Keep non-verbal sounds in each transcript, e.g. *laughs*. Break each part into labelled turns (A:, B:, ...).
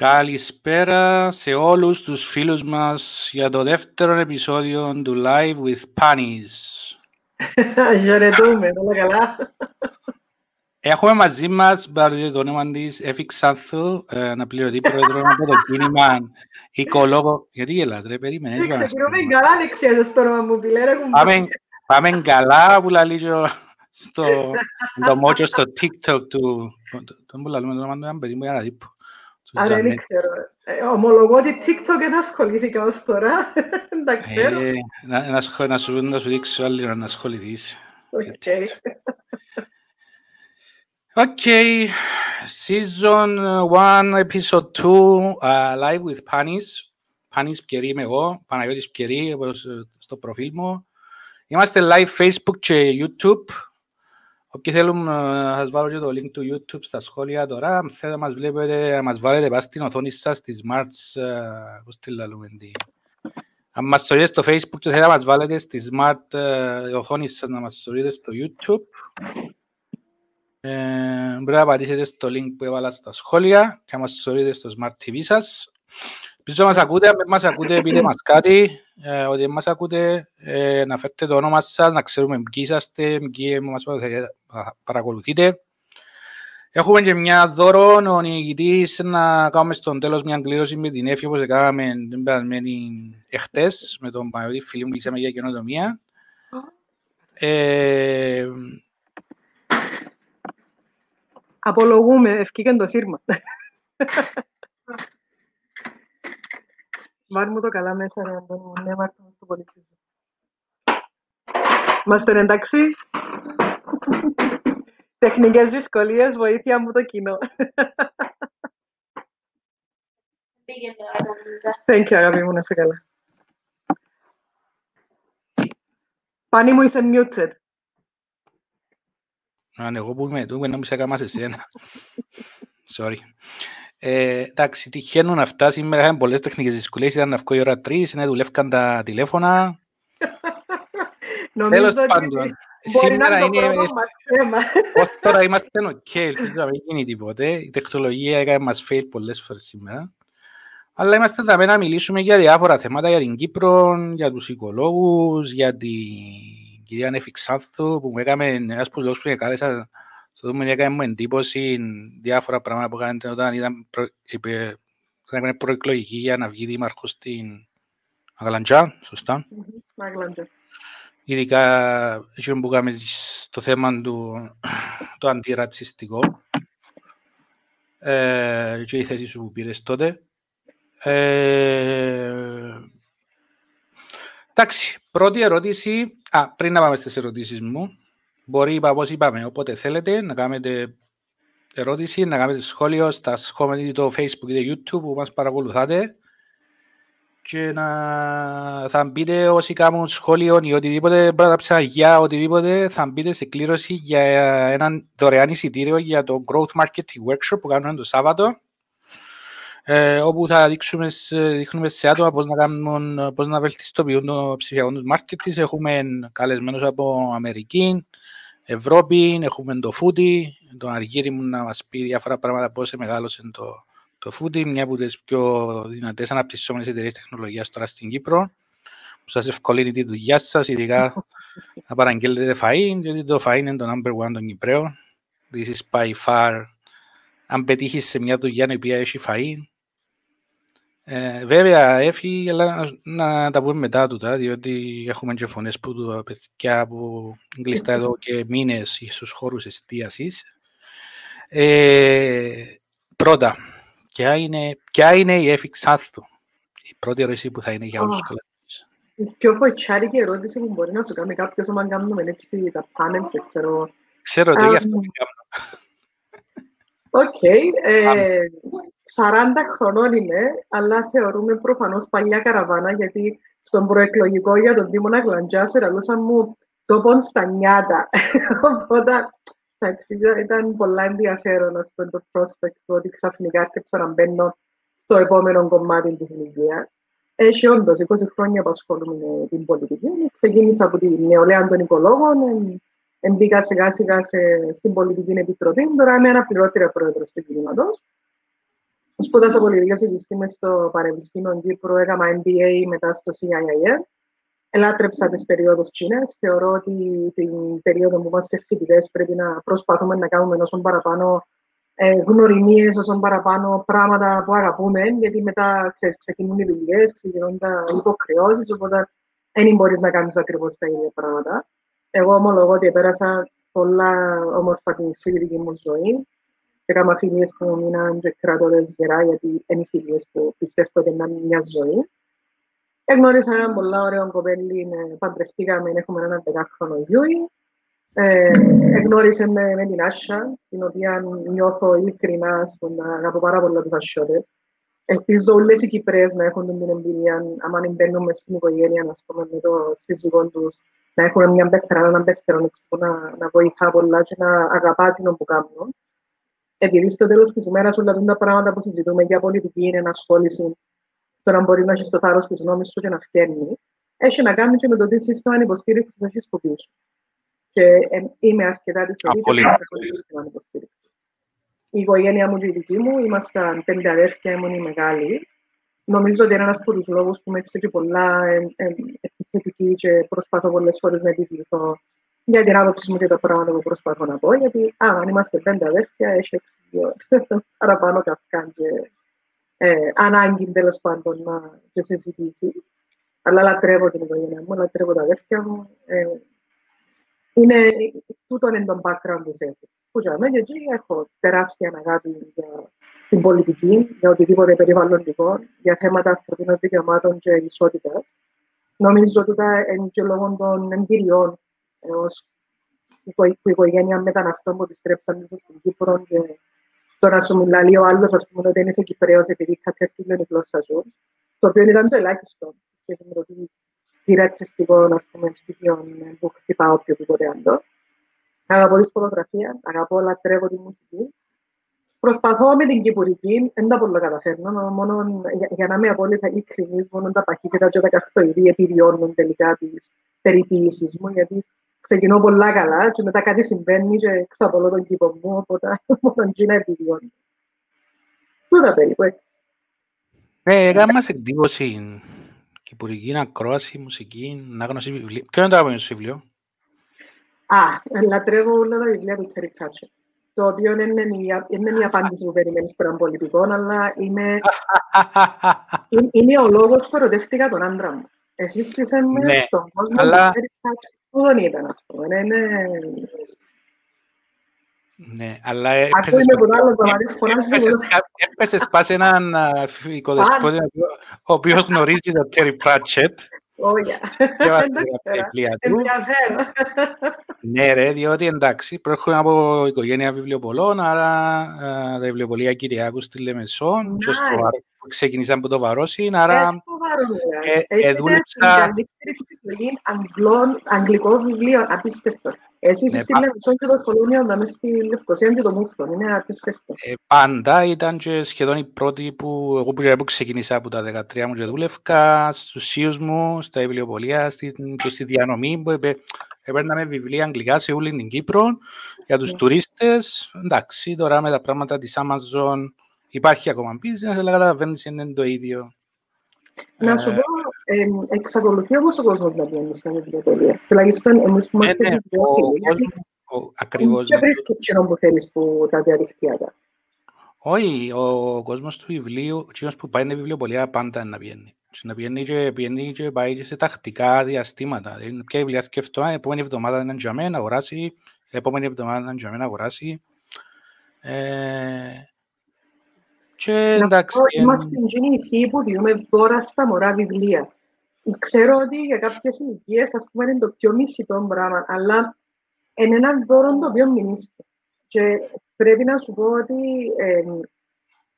A: Καλησπέρα σε όλους τους φίλους μας για το δεύτερο επεισόδιο του Live with Panis. *laughs*
B: Χαιρετούμε, όλα καλά.
A: Έχουμε μαζί μας, πάρετε το όνομα της, Εφη Ξάνθου, αναπληρωτή πρόεδρος από το κίνημα οικολόγο. Γιατί γελάς ρε, περίμενε.
B: Δεν ξεκινούμε καλά, δεν ξέρεις το όνομα μου, πιλέ,
A: Πάμε καλά που λαλεί στο το μότσο στο TikTok του... Τον που λαλούμε το όνομα του, αν παιδί μου για να δίπω.
B: Άρα δεν ξέρω. Ε, ομολογώ ότι TikTok δεν ασχολήθηκα ως τώρα. *laughs* Δεν ξέρω.
A: Ε, να σου να σου δείξω άλλη να ασχοληθείς.
B: OK.
A: Okay, season 1, episode 2, uh, live with Panis. Panis Πιερή είμαι εγώ, Παναγιώτης Πιερή, όπως στο προφίλ μου. Είμαστε live Facebook και YouTube. Όποιοι θέλουν να σας βάλω και το link του YouTube στα σχόλια τώρα. Αν θέλετε να μας βλέπετε, να μας βάλετε πάνω στην οθόνη σας, στη Smart, πώς τη λαλούμε, αν μας στορείτε στο Facebook και θέλετε να μας βάλετε στη Smart οθόνη σας, να μας στορείτε στο YouTube. Ε, μπορεί να πατήσετε στο link που έβαλα στα σχόλια και να μας στορείτε στο Smart TV σας. Πίσω μας ακούτε, αν μας ακούτε πείτε μας κάτι, ε, ότι μας ακούτε, ε, να φέρετε το όνομα σας, να ξέρουμε ποιοι είσαστε, ποιοι μας παρακολουθείτε. Έχουμε και μια δώρο, ο νικητής να κάνουμε στον τέλος μια κλήρωση με την Έφη, όπως έκαναμε την περασμένη εχθές, με τον Παναγιώτη φίλη μου που είσαμε για καινοτομία. Ε,
B: Απολογούμε, ευκήκαν το σύρμα. Βάρ μου το καλά μέσα, ρε Αντώνη ναι, βάρ το στο πολιτισμό. Είμαστε εντάξει. Τεχνικές δυσκολίες, βοήθεια μου το κοινό. Thank you, αγάπη μου, να είσαι καλά. Πάνι μου είσαι muted.
A: Αν εγώ που είμαι, του νόμιζα κάμα σε σένα. Sorry. Ε, εντάξει, τυχαίνουν αυτά. Σήμερα είχαμε πολλές τεχνικές δυσκολίες. Ήταν αυκό η ώρα τρεις, να δουλεύκαν τα τηλέφωνα. Τέλος πάντων. Σήμερα είναι... Τώρα είμαστε ok, ελπίζω να μην γίνει τίποτε. Η τεχνολογία έκανε μας fail πολλές φορές σήμερα. Αλλά είμαστε εδώ να μιλήσουμε για διάφορα θέματα για την Κύπρο, για τους οικολόγους, για την κυρία Νέφη Ξάνθου, που μου έκαμε ένας που λόγους που κάλεσα στο δούμε έκανε μου εντύπωση διάφορα πράγματα που κάνετε όταν ήταν προ, είπε, έκανε προεκλογική για να βγει δήμαρχο στην Αγλαντζά, σωστά.
B: Αγλαντζά.
A: Ειδικά έτσι που κάνουμε στο θέμα του το αντιρατσιστικό ε, και η θέση σου που πήρες τότε. Ε, εντάξει, πρώτη ερώτηση. Α, πριν να πάμε στις ερωτήσεις μου, Μπορεί, όπως είπαμε, όποτε θέλετε να κάνετε ερώτηση, να κάνετε σχόλιο στα σχόλια το Facebook ή το YouTube που μας παρακολουθάτε και να θα μπείτε όσοι κάνουν σχόλιο ή οτιδήποτε, να για οτιδήποτε, θα μπείτε σε κλήρωση για ένα δωρεάν εισιτήριο για το Growth Marketing Workshop που κάνουμε το Σάββατο ε, όπου θα δείξουμε, δείχνουμε σε άτομα πώς να, κάνουν, πώς να βελτιστοποιούν το ψηφιακό τους marketing. Έχουμε καλεσμένους από Αμερική, Ευρώπη, έχουμε το φούτι, τον Αργύρι μου να μας πει διάφορα πράγματα πώς μεγάλωσε το, το φούτι, μια από τις πιο δυνατές αναπτυσσόμενες εταιρείες τεχνολογίας τώρα στην Κύπρο, που σας ευκολύνει τη δουλειά σας, ειδικά *laughs* να παραγγέλνετε φαΐ, γιατί το φαΐ είναι το number one των Κυπρέων. This is by far, αν πετύχεις σε μια δουλειά η οποία έχει φαΐ, ε, βέβαια, έφυγε, αλλά να, να, τα πούμε μετά του, διότι έχουμε και φωνές που του παιδιά που κλειστά εδώ και μήνες στους χώρους εστίασης. Ε, πρώτα, ποια είναι, ποια είναι η Έφη Ξάθου, η πρώτη ερώτηση που θα είναι για όλους τους
B: καλεσμένους. Η πιο φοητσάρικη ερώτηση που μπορεί να σου κάνει κάποιος όταν κάνουμε έτσι τα πάνελ και ξέρω...
A: Ξέρω, τι γι' αυτό δεν κάνω.
B: Οκ. Ε, 40 χρονών είμαι, αλλά θεωρούμε προφανώς παλιά καραβάνα, γιατί στον προεκλογικό για τον Δήμο Αγλαντζά ελαλούσαν μου τόπον στα νιάτα. *laughs* Οπότε, εντάξει, ήταν πολλά ενδιαφέρον, ας πούμε, το prospect του ότι ξαφνικά άρκεψα να μπαίνω στο επόμενο κομμάτι της ηλικία. Έχει όντως 20 χρόνια που ασχολούμαι με την πολιτική. Ξεκίνησα από την νεολαία των οικολόγων, μπήκα σιγά σιγά σε, στην πολιτική επιτροπή. Τώρα είμαι αναπληρώτρια πρόεδρος του κινήματος. Σπούδασα πολιτικές επιστήμες στο Πανεπιστήμιο Κύπρου, έκανα MBA μετά στο CIIM. Ελάτρεψα τις περίοδους Κίνες. Θεωρώ ότι την περίοδο που είμαστε φοιτητές πρέπει να προσπαθούμε να κάνουμε όσο παραπάνω ε, γνωριμίες, όσο παραπάνω πράγματα που αγαπούμε, γιατί μετά ξέρεις, ξεκινούν οι δουλειές, ξεκινούν τα υποκριώσεις, οπότε δεν μπορείς να κάνεις ακριβώς τα ίδια πράγματα. Εγώ ομολογώ ότι πέρασα πολλά όμορφα την φοιτητική μου ζωή. Έκανα φιλίες που μείναν και κρατώ γερά, γιατί είναι φιλίες που πιστεύω ότι είναι μια ζωή. Εγνώρισα έναν πολλά ωραίο κοπέλι, παντρευτήκαμε, έχουμε έναν δεκάχρονο γιούι. Ε, εγνώρισε με, με την Άσια, την οποία νιώθω ειλικρινά, να αγαπώ πάρα πολύ τους Ασιώτες. Ελπίζω όλες οι Κυπρές να έχουν την εμπειρία, άμα μπαίνουν μες στην οικογένεια, ας πούμε, με το φυσικό τους, να έχουν μια πεθερά, έναν πεθερό, έτσι, που να, να βοηθά πολλά και να αγαπά την που κάνουν. Επειδή στο τέλος της ημέρας όλα τα πράγματα που συζητούμε για πολιτική είναι ενασχόληση, το να μπορείς να έχεις το θάρρος της γνώμης σου και να φτιάχνει, έχει να κάνει και με το τι σύστημα υποστήριξης έχεις που πίσω. Και ε, είμαι αρκετά δυσκολή και το σύστημα υποστήριξης. Η οικογένεια μου και η δική μου, ήμασταν πέντε αδέρφια, ήμουν η μεγάλη. Νομίζω ότι είναι ένας από τους λόγους που με έξω και πολλά ε, ε, επιθετική και προσπαθώ πολλές φορές να επιβληθώ για την άποψη μου και τα πράγματα που προσπαθώ να πω, γιατί άμα είμαστε πέντε αδέρφια, έχει έξι *laughs* παραπάνω καυκάν και ε, ανάγκη τέλος πάντων να και συζητήσει. Αλλά λατρεύω την οικογένειά μου, λατρεύω τα αδέρφια μου. Ε, είναι, τούτο είναι το background της έφης. Που για μένα εκεί έχω τεράστια αγάπη για την πολιτική, για οτιδήποτε περιβαλλοντικό, για θέματα ανθρωπίνων δικαιωμάτων και ισότητας. Νομίζω ότι είναι και λόγω των εμπειριών ως η οικογένεια μεταναστών που επιστρέψαν μέσα στην Κύπρο και τώρα σου μιλάει ο άλλος, ας πούμε, ότι είσαι Κυπρέος επειδή κατσέρθει η γλώσσα σου, το οποίο ήταν το ελάχιστο σχέση με το τι ρατσιστικό, ας πούμε, στοιχείο που χτυπάω οποιοδήποτε άλλο. Αγαπώ τη φωτογραφία, αγαπώ, λατρεύω τη μουσική. Προσπαθώ με την κυπουρική, δεν τα πολύ καταφέρνω, μόνο για, για να είμαι απόλυτα ειλικρινής, μόνο τα παχύτητα και τα καυτοειδή επιβιώνουν τελικά τις περιποίησεις μου, γιατί ξεκινώ πολλά καλά και μετά κάτι συμβαίνει και ξαπολώ τον κήπο μου, οπότε *laughs* μόνο εκεί να επιβιώνει. Τούτα περίπου έτσι.
A: Ε, έκανα σε εντύπωση κυπουρική ακρόαση, μουσική, ανάγνωση βιβλίου. Ποιο είναι το αγαπημένο σου βιβλίο;
B: Α, λατρεύω όλα τα βιβλία του Terry Pratchett. Το οποίο είναι η, είναι η απάντηση που περιμένεις πέραν πολιτικών, αλλά είμαι, *laughs* είναι ο λόγος που ερωτεύτηκα τον άντρα μου. Εσύ είσαι με ναι, στον κόσμο αλλά... του Terry Pratchett. Πού δεν ήταν, ας πούμε. Είναι...
A: Ναι, αλλά έπεσες πας έναν οικοδεσπότη ο οποίος γνωρίζει τον Terry Pratchett *laughs* ναι ρε, διότι εντάξει, προέρχομαι από οικογένεια βιβλιοπολών, άρα τα βιβλιοπολία Κυριάκου στη Λεμεσόν και στο ξεκινήσαμε από το Βαρόσι, άρα
B: δούλεψα... Την καλύτερη συλλογή αγγλικό βιβλίο, απίστευτο. Εσείς ναι, στη Λεμεσόν και το Κολόνιο, να μες στη Λευκοσία και το Μούφλο, είναι απίστευτο.
A: Πάντα ήταν και σχεδόν η πρώτη που εγώ που ξεκινήσα από τα 13 μου και δούλευκα στους σίους μου, στα βιβλιοπολία και στη διανομή που έπαιρναμε βιβλία αγγλικά σε όλη την Κύπρο για τους yeah. Ναι. τουρίστες. Εντάξει, τώρα με τα πράγματα της Amazon υπάρχει ακόμα business, αλλά καταλαβαίνεις είναι το ίδιο.
B: Να σου ε, πω, ε, εξακολουθεί όμως ο κόσμος να βγαίνει στα βιβλιοπολία. Τουλάχιστον εμείς που είμαστε βιβλιοπολία. Ακριβώς. Και βρίσκεις κοινό που θέλεις που τα διαδικτυάτα.
A: Όχι, ο κόσμος του βιβλίου, ο που πάει είναι βιβλιοπολία πάντα να βγαίνει. Να πηγαίνει και, πηγαίνει και πάει και σε τακτικά διαστήματα. Ποια βιβλία σκέφτομαι, επόμενη εβδομάδα είναι για μένα να αγοράσει, επόμενη εβδομάδα είναι για μένα να αγοράσει. Ε,
B: και εντάξει... Είμαστε γενικοί που διούμε τώρα στα μωρά βιβλία. Ξέρω ότι για κάποιες ηλικίες, ας πούμε, είναι το πιο μισητό πράγμα, αλλά είναι ένα δώρο το οποίο μηνύστε. Και πρέπει να σου πω ότι ε,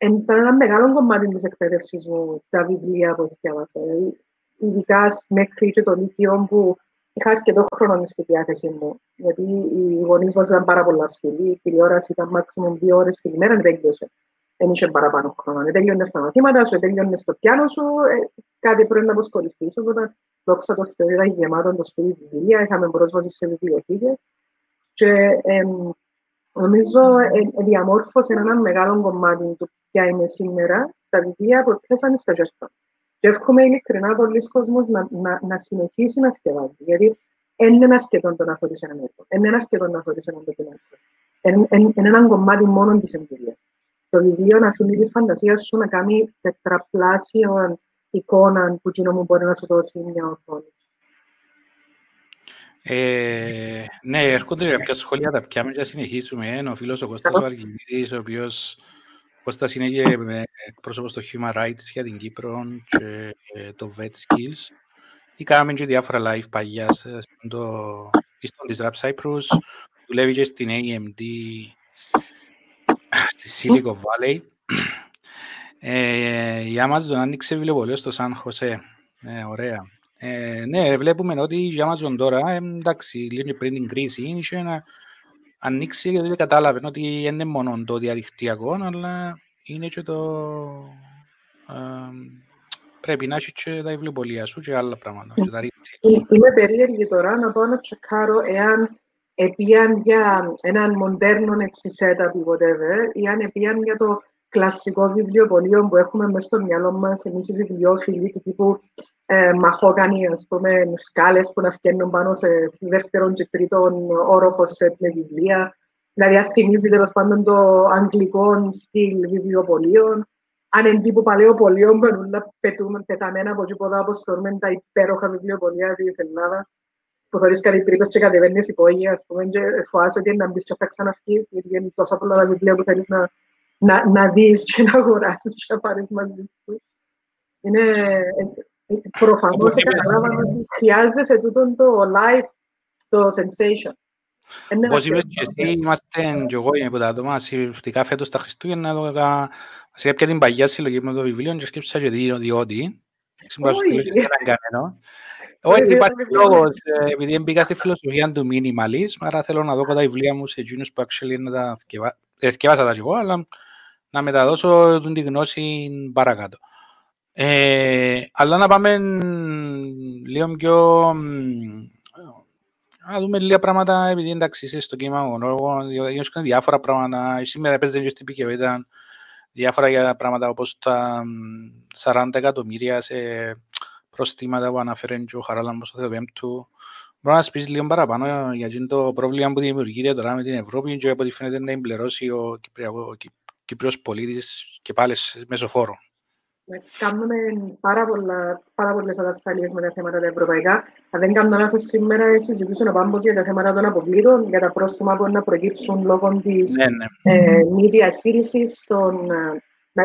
B: ήταν ένα μεγάλο κομμάτι της εκπαίδευσης μου, τα βιβλία που διάβασα. Δηλαδή, ειδικά μέχρι και το Λύκειο που είχα αρκετό χρόνο στη διάθεση μου. Γιατί οι γονείς μας ήταν πάρα πολλά αυστηροί, η τηλεόραση ήταν maximum δύο ώρες την ημέρα, δεν τέλειωσε. Δεν είχε παραπάνω χρόνο. Δεν τέλειωνε στα μαθήματα σου, τέλειωνε στο πιάνο σου, ε, κάτι πρέπει να αποσχοληστείς. Οπότε, δόξα τω Θεώ, ήταν γεμάτο το σπίτι βιβλία, είχαμε πρόσβαση σε βιβλιοθήκες. Και ε, Νομίζω ε, διαμόρφωσε ένα μεγάλο κομμάτι του ποια είναι σήμερα. Τα βιβλία που πιάσανε στα γερτά. Και εύχομαι ειλικρινά πολλοί κόσμος να, να, να συνεχίσει να σκευάζει. Γιατί δεν είναι αρκετό το να θεωρείς έναν έργο. Δεν είναι αρκετό να θεωρείς έναν ντοκιμέντιο. Είναι ένα κομμάτι μόνο της εμπειρίας. Το βιβλίο να αφήνει τη φαντασία σου να κάνει τετραπλάσιο εικόνα που κοινό μου μπορεί να σου δώσει μια οθόνη.
A: Ε, ναι, έρχονται κάποια σχόλια, τα πιάμε και συνεχίσουμε. Ο φίλος ο Κώστας ο Αργυμίδης, ο οποίος Κώστας είναι και εκπρόσωπος στο Human Rights για την Κύπρο και το Vet Skills. Είχαμε και διάφορα live παλιά στο της Rap Cyprus. Δουλεύει και στην AMD στη Silicon Valley. Ε, η Amazon άνοιξε βιβλιοπωλείο στο Σαν Χωσέ. Ε, ωραία. Ε, ναι, βλέπουμε ότι η Amazon τώρα, ε, εντάξει, λίγο πριν την κρίση, είχε να ανοίξει γιατί κατάλαβε ότι δεν είναι μόνο το διαδικτυακό, αλλά είναι και το... Ε, πρέπει να έχεις και τα βιβλιοπολία σου και άλλα πράγματα. Και τα
B: Είμαι περίεργη τώρα να πάω να τσεκάρω εάν επίαν για έναν μοντέρνο setup ή whatever, ή αν επίαν για το κλασικό βιβλιοπωλείο που έχουμε μέσα στο μυαλό μας, εμείς οι βιβλιοφίλοι του τύπου ε, μαχόκανοι, ας πούμε, σκάλες που να φτιάχνουν πάνω σε δεύτερον και τρίτον όροφο σε με βιβλία. Δηλαδή, θυμίζει τέλος πάντων το αγγλικό στυλ βιβλιοπωλείων. Αν είναι τύπου παλαιοπωλείων, μπορούν να πετούν πεταμένα από τίποτα, όπως θεωρούμε τα υπέροχα βιβλιοπωλεία τη Ελλάδας που θεωρείς κάτι τρύπες και κατεβαίνεις υπόγεια, ας πούμε, και φοάσαι ότι να μπεις και θα ξαναφύγεις, γιατί είναι τόσο πολλά τα βιβλία που θέλεις να, να, να δεις και να αγοράσεις και να πάρεις μαζί σου. Είναι ε, ε, προφανώς καταλάβαμε ότι χρειάζεσαι τούτο το live, το sensation.
A: Όπως είπες και εσύ, είμαστε και εγώ από τα άτομα συλλογικά φέτος τα Χριστούγεννα, βασικά πια την παγιά συλλογή με το βιβλίο και σκέψα και διότι, σήμερα σου στείλω και έναν καμένο, όχι, υπάρχει λόγος, ε, επειδή μπήκα στη φιλοσοφία του minimalism, άρα θέλω να δω τα βιβλία μου σε εκείνους που actually να τα θυκευάσα τα εγώ, αλλά να μεταδώσω την γνώση παρακάτω. Ε, αλλά να πάμε λίγο πιο... Να δούμε λίγα πράγματα, επειδή εντάξει είσαι στο κύμα μονόλογο, γίνονται διάφορα πράγματα. Σήμερα έπαιζε και στην πικεβέτα διάφορα πράγματα όπως τα 40 εκατομμύρια σε προστήματα που αναφέρει και ο Χαράλαμπος στο Θεοπέμπτου. Μπορώ να σπίσεις λίγο παραπάνω για το πρόβλημα που δημιουργείται τώρα με την Ευρώπη και από ό,τι φαίνεται να εμπληρώσει ο, Κυπριακό, Κυπριος πολίτης και πάλι μέσω φόρο.
B: Κάνουμε πάρα, πολλά, πάρα πολλές ατασταλίες με τα θέματα τα ευρωπαϊκά. Αν δεν κάνω λάθος σήμερα, συζητήσουμε πάμπος για τα θέματα των αποκλήτων, για τα πρόστιμα που να προκύψουν λόγω της ναι, ναι. Ε, μη διαχείρισης των... Ε,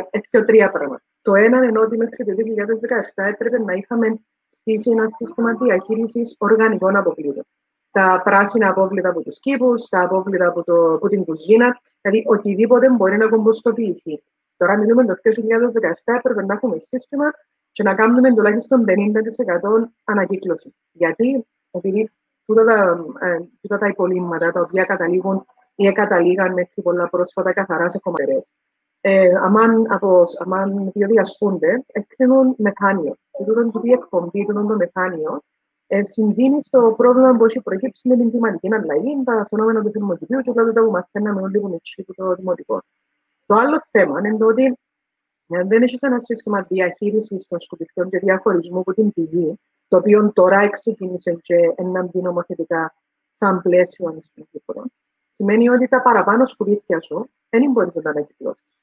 B: έχει τρία πράγματα. Το ένα είναι ότι μέχρι το 2017 έπρεπε να είχαμε στήσει ένα σύστημα διαχείρισης οργανικών αποβλήτων. Τα πράσινα απόβλητα από τους κήπους, τα απόβλητα από, το, από την κουζίνα, δηλαδή οτιδήποτε μπορεί να κομποστοποιηθεί. Τώρα μιλούμε το 2017, έπρεπε να έχουμε σύστημα και να κάνουμε τουλάχιστον 50% ανακύκλωση. Γιατί, επειδή τούτα τα, ε, τούτα τα υπολείμματα τα οποία καταλήγουν ή καταλήγαν μέχρι πολλά πρόσφατα καθαρά σε χωματερές ε, αμάν, από, αμάν διασπούνται, εκκρίνουν μεθάνιο. Και τούτο το εκπομπή, τούτο το μεθάνιο, ε, συνδύνει στο πρόβλημα που έχει προκύψει με την κλιματική αλλαγή, τα φαινόμενα του θερμοκηπίου και όλα τα που μαθαίναμε όλοι που είναι το δημοτικό. Το άλλο θέμα είναι το ότι αν δεν έχεις ένα σύστημα διαχείρισης των σκουπιστών και διαχωρισμού από την πηγή, το οποίο τώρα ξεκίνησε και έναν νομοθετικά σαν πλαίσιο στην Κύπρο, σημαίνει ότι τα παραπάνω σκουπίστια σου δεν μπορείς να τα ανακυκλώσεις.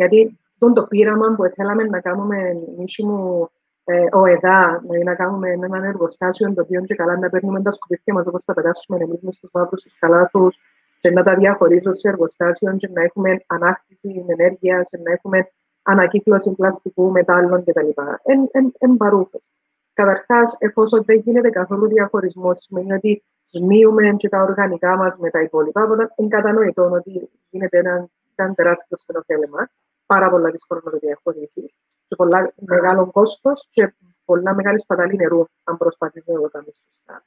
B: Γιατί τον το πείραμα που θέλαμε να κάνουμε νήσι μου ε, ο ΕΔΑ, δηλαδή να κάνουμε ένα εργοστάσιο το οποίο και καλά να παίρνουμε τα σκουπίδια μας όπως τα περάσουμε εμείς με στους μαύρους τους καλάθους και να τα διαχωρίσω σε εργοστάσιο και να έχουμε ανάκτηση ενέργειας, και να έχουμε ανακύκλωση πλαστικού, μετάλλων κτλ. Εν, εν, εν παρούφες. Καταρχάς, εφόσον δεν γίνεται καθόλου διαχωρισμός, σημαίνει ότι σμίουμε και τα οργανικά μας με τα υπόλοιπα. Οπότε, είναι κατανοητό ότι γίνεται ένα, ένα τεράστιο στενοχέλεμα πάρα πολλά δύσκολο να το διαχωρίσει και πολλά μεγάλο κόστος και πολλά μεγάλη σπαταλή νερού, αν προσπαθήσει να το κάνει σωστά.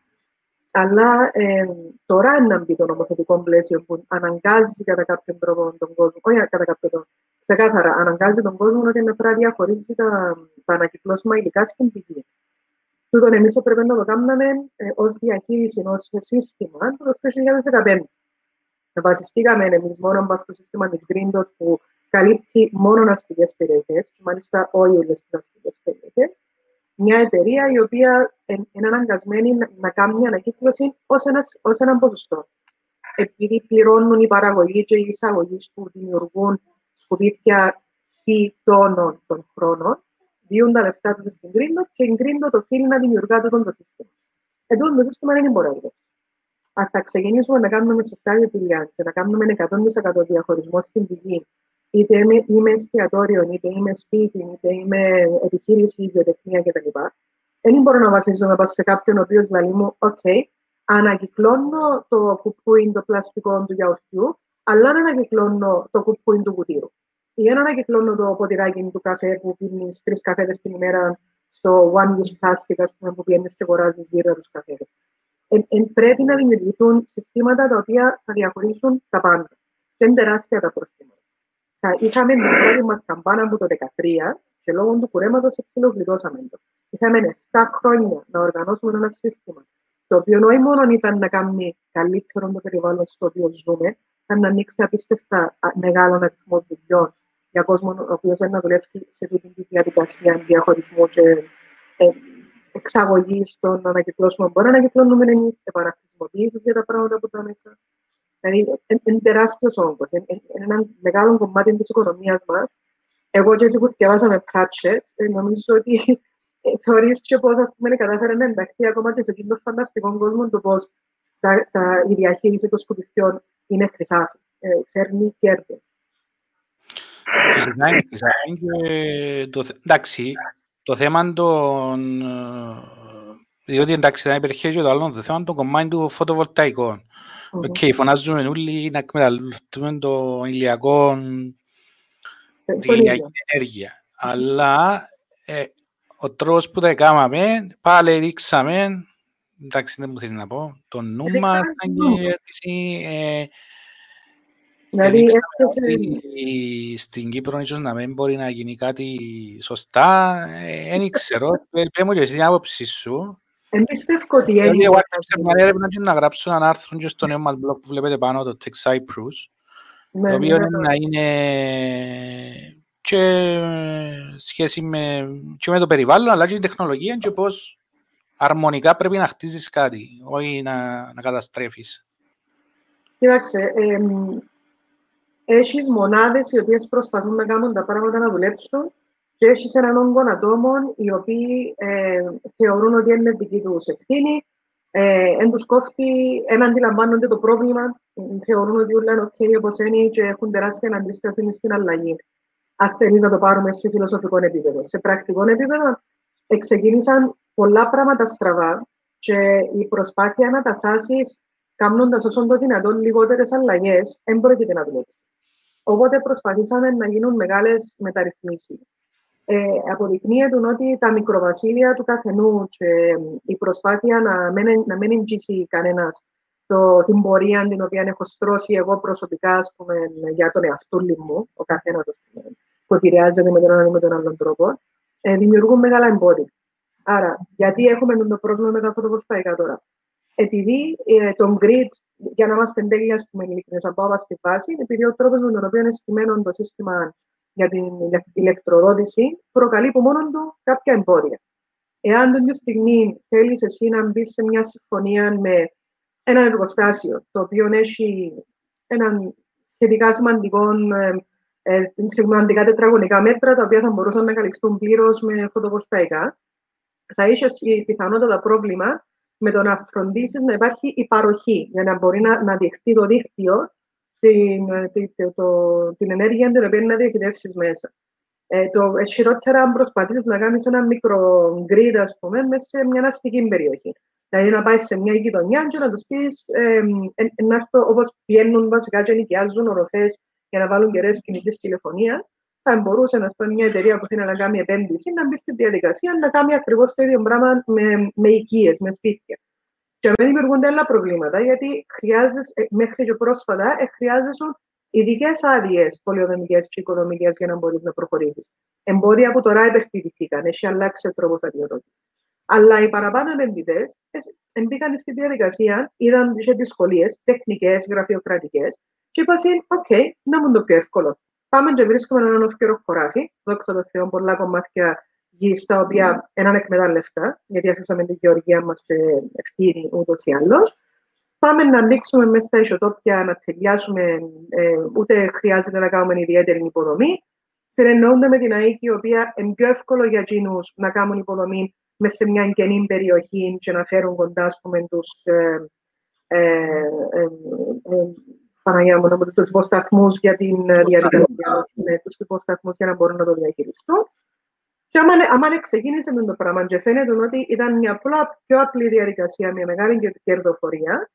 B: Αλλά ε, τώρα είναι να μπει το νομοθετικό πλαίσιο που αναγκάζει κατά κάποιον τρόπο τον κόσμο, όχι κατά κάποιον τρόπο, ξεκάθαρα αναγκάζει τον κόσμο ότι να πρέπει να διαχωρίσει τα, τα ανακυκλώσιμα υλικά στην πηγή. Τούτον εμείς έπρεπε να το κάνουμε ε, ως διαχείριση ενό σύστημα το 2015. Βασιστήκαμε εμείς μόνο στο σύστημα της Green Dot που καλύπτει μόνο αστικέ περιοχές, και μάλιστα όχι όλες τις αστικέ περιοχές. Μια εταιρεία η οποία είναι αναγκασμένη να κάνει μια ανακύκλωση ως ένας ποσοστό. Επειδή πληρώνουν οι παραγωγοί και οι εισαγωγοί που δημιουργούν σκουπίδια χι τόνων των χρόνων, διούν τα λεφτά τους στην Green και η Green το οφείλει να δημιουργά το, το σύστημα. Εδώ το σύστημα δεν μπορεί να Αν θα ξεκινήσουμε να κάνουμε σωστά δουλειά και να κάνουμε 100% διαχωρισμό στην πηγή, είτε είμαι, είμαι εστιατόριο, είτε είμαι σπίτι, είτε είμαι επιχείρηση, βιοτεχνία κτλ. Δεν μπορώ να βασίζομαι σε κάποιον ο οποίος λέει μου, OK, ανακυκλώνω το κουπούιν το πλαστικό του γιαουρτιού, αλλά δεν ανακυκλώνω το κουπούιν του κουτίου ή να ανακυκλώνω το ποτηράκι του καφέ που πίνεις τρεις καφέδες την ημέρα στο one use plastic, ας πούμε, που πιένεις και αγοράζεις γύρω του καφέδες. Ε, ε, πρέπει να δημιουργηθούν συστήματα τα οποία θα διαχωρίσουν τα πάντα. Και είναι τεράστια τα προστήματα. Θα είχαμε την πρώτη μας καμπάνα από το 2013 και λόγω του κουρέματος εξυλογλιτώσαμε το. Είχαμε 7 χρόνια να οργανώσουμε ένα σύστημα το οποίο όχι μόνο ήταν να κάνει καλύτερο το περιβάλλον στο οποίο ζούμε, ήταν να ανοίξει απίστευτα μεγάλο αριθμό δουλειών για κόσμο ο οποίος δεν να δουλεύει σε αυτή τη διαδικασία διαχωρισμού και ε, εξαγωγής των ανακυκλώσεων. Μπορεί να ανακυκλώνουμε εμείς, επαναχρησιμοποίηση για τα πράγματα που τα μέσα. Δηλαδή, είναι τεράστιο όγκο. Είναι ένα μεγάλο κομμάτι τη οικονομία μα. Εγώ και εσύ που θκιεβάσαμε Pratchett, ε, νομίζω ότι ε, θεωρείς και πώς ας πούμε κατάφερε να ενταχθεί ακόμα και σε εκείνο το φανταστικό κόσμο το πώς τα, τα, η διαχείριση των σκουπιδιών είναι χρυσάφι, ε, φέρνει κέρδη.
A: Φυσικά είναι χρυσάφι και το, εντάξει, το θέμα των... Διότι εντάξει δεν υπήρχε και το άλλο, το θέμα των κομμάτων του φωτοβολταϊκών. OK, okay, φωνάζουμε όλοι να εκμεταλλευτούμε το ηλιακό, ε, την ηλιακή ενέργεια. Αλλά ε, ο τρόπος που τα κάναμε, πάλι ρίξαμε, εντάξει δεν μου θέλει να πω, το νου μας ήταν και ε, Δηλαδή, στην Κύπρο ίσως να μην μπορεί να γίνει κάτι σωστά, δεν ε, ξέρω, πέμω και εσύ την άποψη σου.
B: Εμπιστεύω ότι δηλαδή, έγινε. Εγώ
A: άρχισα μια έρευνα και να γράψω έναν άρθρο και στο νέο μας blog που βλέπετε πάνω, το Tech Cyprus, ναι, το οποίο ναι, είναι να είναι και σχέση με, και με το περιβάλλον, αλλά και την τεχνολογία και πώς αρμονικά πρέπει να χτίζεις κάτι, όχι να, να καταστρέφεις.
B: Κοίταξε, ε, έχεις μονάδες οι οποίες προσπαθούν να κάνουν τα πράγματα να δουλέψουν και έχεις έναν όγκο ατόμων οι οποίοι ε, θεωρούν ότι είναι δική τους ευθύνη, ε, εν τους κόφτει, εν αντιλαμβάνονται το πρόβλημα, θεωρούν ότι όλα είναι ok όπως είναι και έχουν τεράστια αντίσταση στην αλλαγή αν θέλεις να το πάρουμε σε φιλοσοφικό επίπεδο. Σε πρακτικό επίπεδο, ξεκίνησαν πολλά πράγματα στραβά και η προσπάθεια να τα σάσεις κάνοντας όσο το δυνατόν λιγότερες αλλαγές, δεν πρόκειται να δουλέψεις. Οπότε προσπαθήσαμε να γίνουν μεγάλες μεταρρυθμίσεις. Ε, αποδεικνύεται ότι τα μικροβασίλεια του καθενού και η προσπάθεια να μην, να μην εγγύσει κανένας την πορεία την οποία έχω στρώσει εγώ προσωπικά πούμε, για τον εαυτό μου, ο καθένας που επηρεάζεται με τον έναν ή με τον άλλον τρόπο, ε, δημιουργούν μεγάλα εμπόδια. Άρα, γιατί έχουμε το πρόβλημα με τα φωτοβολταϊκά τώρα; Επειδή ε, το grid, για να είμαστε τέλεια, ας πούμε, ειλικρινέ από στη βάση, επειδή ο τρόπος με τον οποίο είναι στημένο το σύστημα για την ηλεκτροδότηση προκαλεί από μόνο του κάποια εμπόδια. Εάν την στιγμή θέλεις εσύ να μπεις σε μια συμφωνία με ένα εργοστάσιο, το οποίο έχει έναν σχετικά σημαντικό ε, ε, σημαντικά τετραγωνικά μέτρα, τα οποία θα μπορούσαν να καλυφθούν πλήρως με φωτοβολταϊκά, θα είχες πιθανότατα πρόβλημα με το να φροντίσεις να υπάρχει η παροχή για να μπορεί να, να διεχθεί το δίκτυο την, την, το, την ενέργεια την οποία να διοικητεύσεις μέσα. Ε, το ε, χειρότερα αν προσπαθήσεις να κάνεις ένα μικρό grid, ας πούμε, μέσα σε μια αστική περιοχή. Δηλαδή να πάεις σε μια γειτονιά και να τους πεις, ε, ε, ε, όπως πιένουν βασικά και νοικιάζουν οροφές για να βάλουν κεραίες κινητής τηλεφωνίας, θα μπορούσε να πούμε μια εταιρεία που θέλει να κάνει επένδυση να μπει στη διαδικασία να κάνει ακριβώς το ίδιο πράγμα με, με οικίες, με σπίτια. Και να δημιουργούνται άλλα προβλήματα, γιατί χρειάζεσαι, ε, μέχρι και πρόσφατα ε, χρειάζεσαι ειδικές άδειες πολιοδομικέ και οικονομικές για να μπορείς να προχωρήσεις. Εμπόδια που τώρα υπερπηδηθήκαν, έχει αλλάξει ο τρόπος αδειοδότησης. Αλλά οι παραπάνω επενδυτές μπήκαν στη διαδικασία, είδαν τι δυσκολίες τεχνικές, γραφειοκρατικές, και είπαν: OK, να μου το πιο εύκολο. Πάμε και βρίσκουμε έναν οφκαιρό χωράφι, δόξα τω Θεώ, πολλά κομμάτια γη τα οποία έναν εκμετάλλευτα, γιατί αφήσαμε την γεωργία μας και ευθύνη ούτως ή άλλως. Πάμε να ανοίξουμε μέσα στα ισοτόπια, να ταιριάσουμε, ε, ούτε χρειάζεται να κάνουμε ιδιαίτερη υποδομή. Συνεννοούνται με την ΑΕΚ, η οποία είναι πιο εύκολο για εκείνους να κάνουν υποδομή μέσα σε μια καινή περιοχή και να φέρουν κοντά, ας πούμε, τους, ε, ε, ε, ε Παναγία μου, τους υποσταθμούς για την διαδικασία, ναι, τους υποσταθμούς για να μπορούν να το διαχειριστούν. Και άμα, ξεκίνησε με το πράγμα και φαίνεται ότι ήταν μια απλά, πιο απλή διαδικασία, μια μεγάλη κερδοφορία,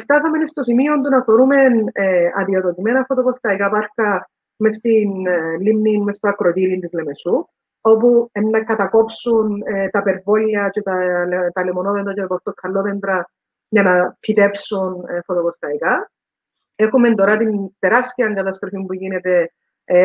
B: φτάσαμε στο σημείο του να θεωρούμε ε, αδειοδοτημένα φωτοβολταϊκά πάρκα μες στην ε, λίμνη, μες στο ακροτήρι της Λεμεσού, όπου ε, να κατακόψουν ε, τα περβόλια και τα, τα λεμονόδεντρα και τα πορτοκαλόδεντρα για να φυτέψουν ε, φωτοβολταϊκά. Έχουμε τώρα την τεράστια καταστροφή που γίνεται ε,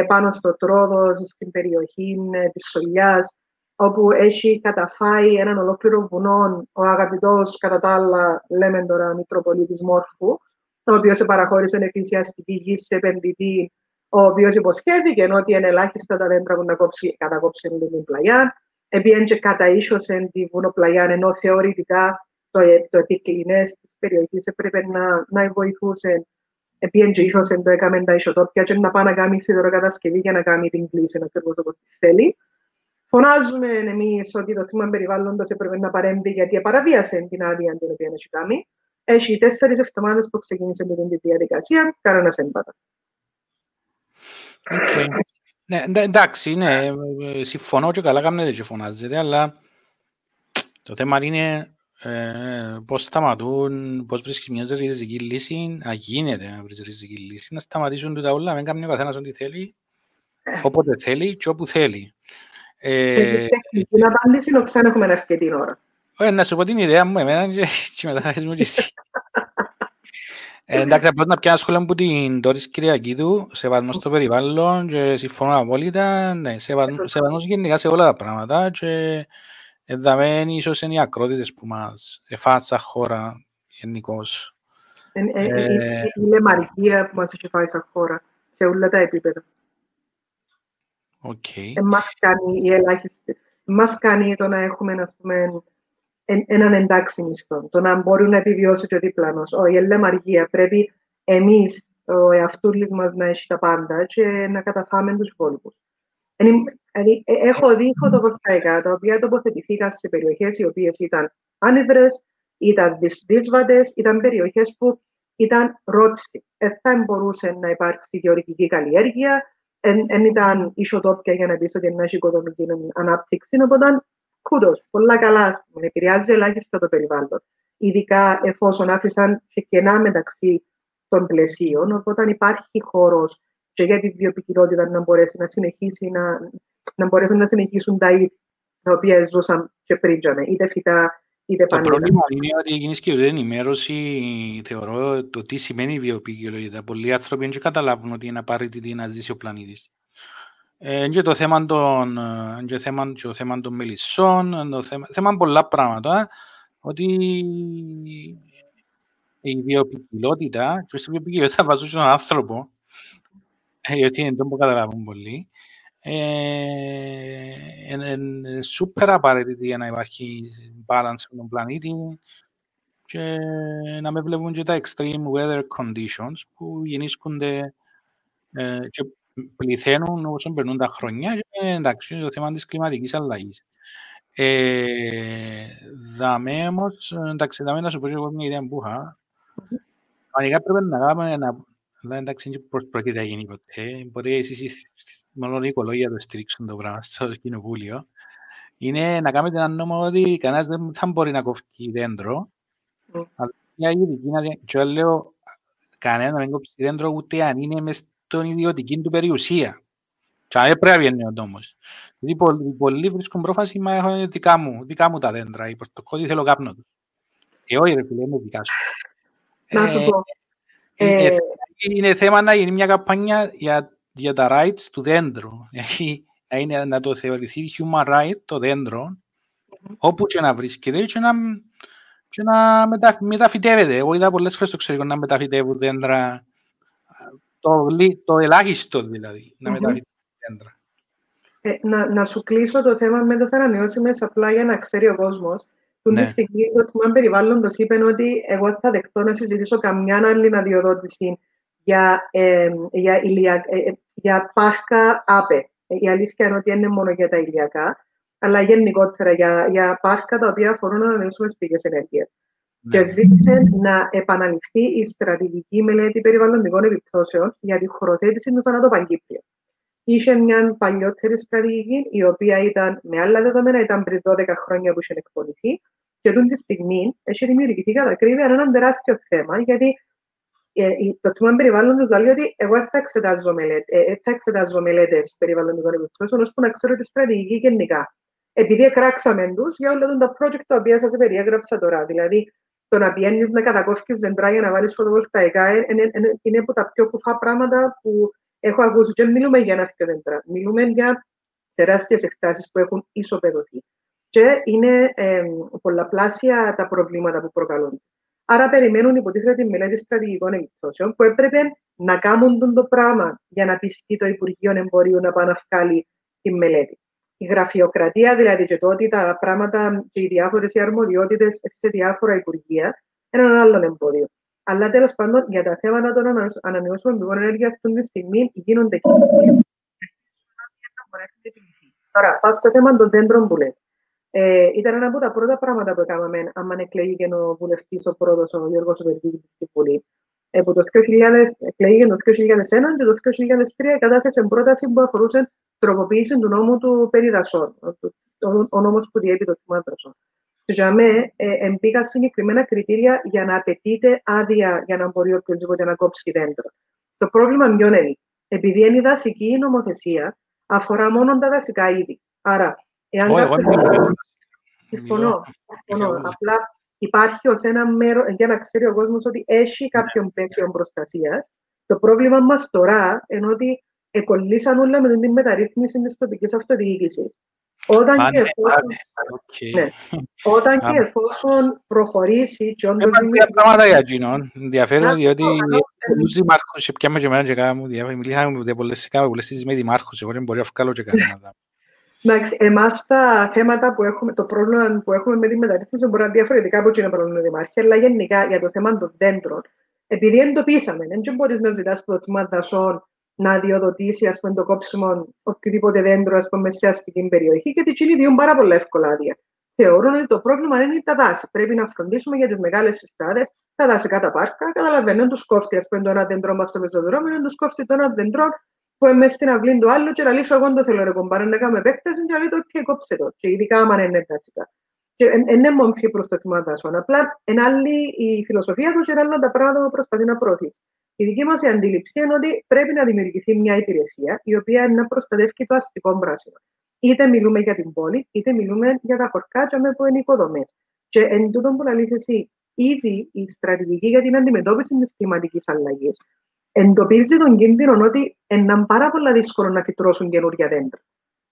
B: πάνω στο τρόδο, στην περιοχή ε, της Σολιάς, όπου έχει καταφάει έναν ολόκληρο βουνό ο αγαπητός, κατά τα άλλα, λέμε τώρα, Μητροπολίτης Μόρφου, ο οποίο σε παραχώρησε εκκλησιαστική γη σε επενδυτή, ο οποίος υποσχέθηκε ότι είναι ελάχιστα τα δέντρα που να κόψει, κατακόψει την πλαγιά. Επειδή και καταίσωσε τη βουνοπλαγιά, ενώ θεωρητικά το, το επικοινέ της περιοχής έπρεπε να, να βοηθούσε. Επειδή και ίσως το έκαμε τα ισοτόπια και να πάει να κάνει σιδεροκατασκευή για να κάνει την κλίση ακριβώς όπως θέλει. Φωνάζουμε εμείς ότι το τμήμα περιβάλλοντος έπρεπε να παρέμβει γιατί παραβίασε την άδεια την οποία έχει κάνει. Έχει τέσσερις εβδομάδες που ξεκίνησε την διαδικασία, κανένας έμπατα.
A: Okay. Ναι, εντάξει, ναι, συμφωνώ και καλά κάνετε και φωνάζετε, αλλά το θέμα είναι ε, πώς σταματούν, πώς βρίσκεις μια ριζική λύση, να γίνεται να βρεις ριζική λύση, να σταματήσουν τα όλα, μην κάνει ο καθένας ό,τι θέλει, ε. όποτε θέλει και όπου θέλει.
B: Ε, την απάντηση να ξανά έχουμε αρκετή ώρα.
A: Ε, να σου πω την ιδέα μου εμένα και, και μετά θα μου και εσύ. ε, εντάξει, απλώς να πιάνω σχόλια από την Τόρης Κυριακίδου, σεβασμός στο περιβάλλον και συμφωνώ απόλυτα, ναι, σεβασμός γενικά σε όλα τα πράγματα και εδαμένοι ίσως είναι οι ακρότητες που μας εφάσαν χώρα γενικώς.
B: Είναι λεμαργία που μας έχει φάει σαν χώρα σε όλα τα επίπεδα.
A: Okay.
B: Μας κάνει η ελάχιστη. Μας κάνει το να έχουμε, ας πούμε, έναν εντάξει μισθό. Το να μπορεί να επιβιώσει και ο διπλανός. Όχι, η αργία. Πρέπει εμείς, ο εαυτούλης μας, να έχει τα πάντα και να καταφάμε τους υπόλοιπους. Δηλαδή, ε, έχω δει φωτοβολταϊκά τα οποία τοποθετηθήκαν σε περιοχές οι οποίες ήταν άνυδρες, ήταν δύσβατες, ήταν περιοχές που ήταν ρότσι. Δεν θα μπορούσε να υπάρξει γεωργική καλλιέργεια, δεν ήταν ισοτόπια για να πεις ότι να έχει οικοδομική ανάπτυξη, οπότε κούτος, πολλά καλά, επηρεάζει ελάχιστα το περιβάλλον. Ειδικά εφόσον άφησαν και κενά μεταξύ των πλαισίων, οπότε υπάρχει χώρος και για τη βιοπικιλότητα να μπορέσει να συνεχίσει να, να μπορέσουν να συνεχίσουν τα είδη τα οποία ζούσαν και πριν, είτε φυτά
A: το πρόβλημα είναι ότι γίνεις και δεν ενημέρωση, θεωρώ, το τι σημαίνει βιοποικιλότητα. Πολλοί άνθρωποι δεν καταλάβουν ότι είναι απαραίτητη να ζήσει ο πλανήτης. Ε, και το θέμα των, και θέμα, και το θέμα των μελισσών, το θέμα, θέμα πολλά πράγματα, ότι η βιοποικιλότητα, και στη βιοποικιλότητα βάζω στον άνθρωπο, γιατί είναι το που καταλάβουν πολλοί, είναι σούπερ απαραίτητη για να υπάρχει balance στον πλανήτη και να με βλέπουν και τα extreme weather conditions που γεννήσκονται ε, και πληθαίνουν όσο περνούν τα χρόνια και εντάξει, το θέμα της κλιματικής αλλαγής. Ε, δαμε όμως, εντάξει, δαμε να σου πω και εγώ μια ιδέα που είχα. Ανικά πρέπει να κάνουμε ένα... Εντάξει, δεν πρόκειται να γίνει ποτέ. Μπορεί εσείς μόνο οι οικολόγοι το στηρίξουν το πράγμα στο κοινοβούλιο, είναι να κάνετε ένα νόμο ότι κανένας δεν θα μπορεί να κόφει δέντρο. Mm. Αλλά μια ειδική να και λέω κανένας να μην κόψει δέντρο ούτε αν είναι μες στον ιδιωτική του περιουσία. Και δεν πρέπει να βγαίνει ο νόμος. Δηλαδή πολλοί, πολλοί βρίσκουν πρόφαση, μα έχω δικά μου, δικά μου τα δέντρα, η πορτοκότη θέλω κάπνο τους. Ε, όχι ρε φίλε, είναι δικά σου.
B: Να σου πω.
A: Ε, ε, είναι θέμα να γίνει μια καμπάνια για για τα rights του δέντρου. είναι να το θεωρηθεί human right το δέντρο Όπου και να βρίσκεται και να, και να μετα, μεταφυτεύεται. Εγώ είδα πολλές φορές το εξωτερικό να μεταφυτεύουν δέντρα, το, το ελάχιστο δηλαδή, να mm-hmm. μεταφυτεύουν δέντρα.
B: Ε, να, να σου κλείσω το θέμα με τι ανανεώσιμε απλά για να ξέρει ο κόσμος. Του ναι. τη στιγμή το τμήμα περιβάλλοντο είπε ότι εγώ θα δεχτώ να συζητήσω καμιά άλλη αδειοδότηση για, ε, για, ηλια, ε, για πάρκα ΑΠΕ. Η αλήθεια είναι ότι είναι μόνο για τα ηλιακά, αλλά γενικότερα για, για πάρκα τα οποία αφορούν ανανεώσιμε πηγές ενέργειας. Ναι. Και ζήτησε να επαναληφθεί η στρατηγική μελέτη περιβαλλοντικών επιπτώσεων για τη χωροθέτηση του θανατοπαγκύπριου είχε μια παλιότερη στρατηγική, η οποία ήταν με άλλα δεδομένα, ήταν πριν 12 χρόνια που είχε εκπονηθεί. Και αυτή τη στιγμή έχει δημιουργηθεί κατά ακρίβεια ένα τεράστιο θέμα, γιατί ε, το τμήμα περιβάλλοντος λέει ότι εγώ θα εξετάζω μελέτες ε, θα εξετάζω μελέτες περιβαλλοντικών επιπτώσεων, ώστε να ξέρω τη στρατηγική γενικά. Επειδή εκράξαμε του για όλα τα project τα οποία σας περιέγραψα τώρα. Δηλαδή, το να πιένεις να κατακόφει ζεντρά για να βάλεις φωτοβολταϊκά είναι, είναι, είναι από τα πιο κουφά πράγματα που έχω ακούσει και μιλούμε για ένα δέντρα. Μιλούμε για τεράστιες εκτάσεις που έχουν ισοπεδωθεί. Και είναι ε, πολλαπλάσια τα προβλήματα που προκαλούν. Άρα περιμένουν υποτίθεται τη μελέτη στρατηγικών επιπτώσεων που έπρεπε να κάνουν το πράγμα για να πιστεί το Υπουργείο Εμπορίου να πάει να βγάλει τη μελέτη. Η γραφειοκρατία δηλαδή και το ότι τα πράγματα και οι διάφορες αρμοδιότητες σε διάφορα υπουργεία είναι ένα άλλο εμπόδιο. Αλλά τέλος πάντων για τα θέματα των ανανεώσιμων πηγών ενέργειας αυτή τη στιγμή γίνονται κινήσεις. Τώρα, πάω στο θέμα των δέντρων που λες. Ε, ήταν ένα από τα πρώτα πράγματα που έκαναμε, άμα εκλέγει ο βουλευτής ο πρώτος, ο Γιώργος Βερδίκη στη Βουλή. Ε, από το 2000, εκλέγει το 2001 και το 2003 κατάθεσε πρόταση που αφορούσε τροποποίηση του νόμου του περί δασών, ο, ο νόμος που διέπει το τμήμα δασών για μέ ε, μπήκα συγκεκριμένα κριτήρια για να απαιτείται άδεια για να μπορεί οποιοδήποτε να κόψει δέντρο. Το πρόβλημα ποιο είναι. Επειδή είναι η δασική νομοθεσία, αφορά μόνο τα δασικά είδη. Άρα, εάν κάποιο. Συμφωνώ. Συμφωνώ. Απλά υπάρχει ως ένα μέρο, για να ξέρει ο κόσμος ότι έχει κάποιον πλαίσιο προστασίας. Το πρόβλημα μας τώρα είναι ότι εκολλήσαν όλα με την μεταρρύθμιση της τοπικής αυτοδιοίκησης. Όταν και εφόσον, ναι, όταν και εφόσον προχωρήσει και όντως...
A: Υπάρχουν πράγματα για εκείνον. Ενδιαφέρον διότι τους δημάρχους και πιάμε και εμένα και κάμου. Μιλήσαμε με πολλές πολλές με δημάρχους. Εγώ δεν μπορεί να βγάλω και κανένα. *laughs*
B: Εντάξει, εμάς τα θέματα που έχουμε, το πρόβλημα που έχουμε με τη μεταρρύθμιση μπορεί να είναι διαφορετικά από εκείνο πρόβλημα δημάρχη, αλλά γενικά για το θέμα των δέντρων, επειδή εντοπίσαμε, δεν μπορείς να ζητάς προτιμά δασών να αδειοδοτήσει ας πούμε, το κόψιμο οποιοδήποτε δέντρο ας πούμε, σε αστική περιοχή, γιατί εκείνοι διούν πάρα πολλά εύκολα άδεια. Θεωρούν ότι το πρόβλημα είναι τα δάση. Πρέπει να φροντίσουμε για τις μεγάλες συστάδες, τα δασικά τα πάρκα. Καταλαβαίνουν τους κόφτει, ας πούμε, το ένα δέντρο μας στο πεζοδρόμιο, τους κόφτει το ένα δέντρο που είμαι στην αυλή του άλλου, και να λύσω εγώ το θέλω ρε κομπάρε να κάνουμε επέκταση, και να λέει το και κόψε το. Και ειδικά άμα είναι δασικά. Και είναι μομφή προς το τμήμα δάσων. Απλά είναι άλλη η φιλοσοφία του και είναι άλλο τα πράγματα που προσπαθεί να προωθήσει. Η δική μας αντίληψη είναι ότι πρέπει να δημιουργηθεί μια υπηρεσία η οποία να προστατεύει το αστικό πράσινο. Είτε μιλούμε για την πόλη, είτε μιλούμε για τα χορκάτια με που είναι οικοδομές. Και εν τούτον που λέει εσύ, ήδη η στρατηγική για την αντιμετώπιση της κλιματικής αλλαγής εντοπίζει τον κίνδυνο ότι είναι πάρα πολύ δύσκολο να φυτρώσουν καινούργια δέντρα.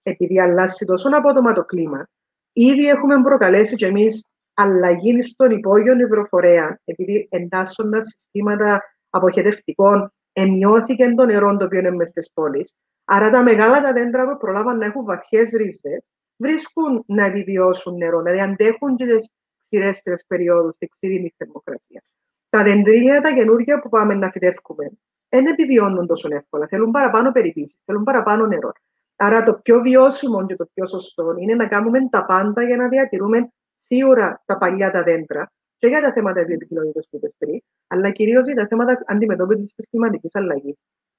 B: Επειδή αλλάζει τόσο απότομα το κλίμα, ήδη έχουμε προκαλέσει κι εμείς αλλαγή στον υπόγειο νευροφορέα, επειδή εντάσσοντας συστήματα αποχετευτικών, ενιώθηκε το νερό το οποίο είναι μέσα στις πόλεις. Άρα τα μεγάλα τα δέντρα που προλάβαν να έχουν βαθιές ρίζες βρίσκουν να επιβιώσουν νερό, δηλαδή αντέχουν και τις ξηρέστερε περιόδους, τη ξηρήνη θερμοκρασία. Τα δεντρίλια, τα καινούργια που πάμε να φυτεύουμε, δεν επιβιώνουν τόσο εύκολα. Θέλουν παραπάνω περιποίηση, θέλουν παραπάνω νερό. Άρα το πιο βιώσιμο και το πιο σωστό είναι να κάνουμε τα πάντα για να διατηρούμε σίγουρα τα παλιά τα δέντρα, και για τα θέματα βιοπικιλότητας που είπες πριν, αλλά κυρίως για τα θέματα αντιμετώπισης της κλιματικής αλλαγής.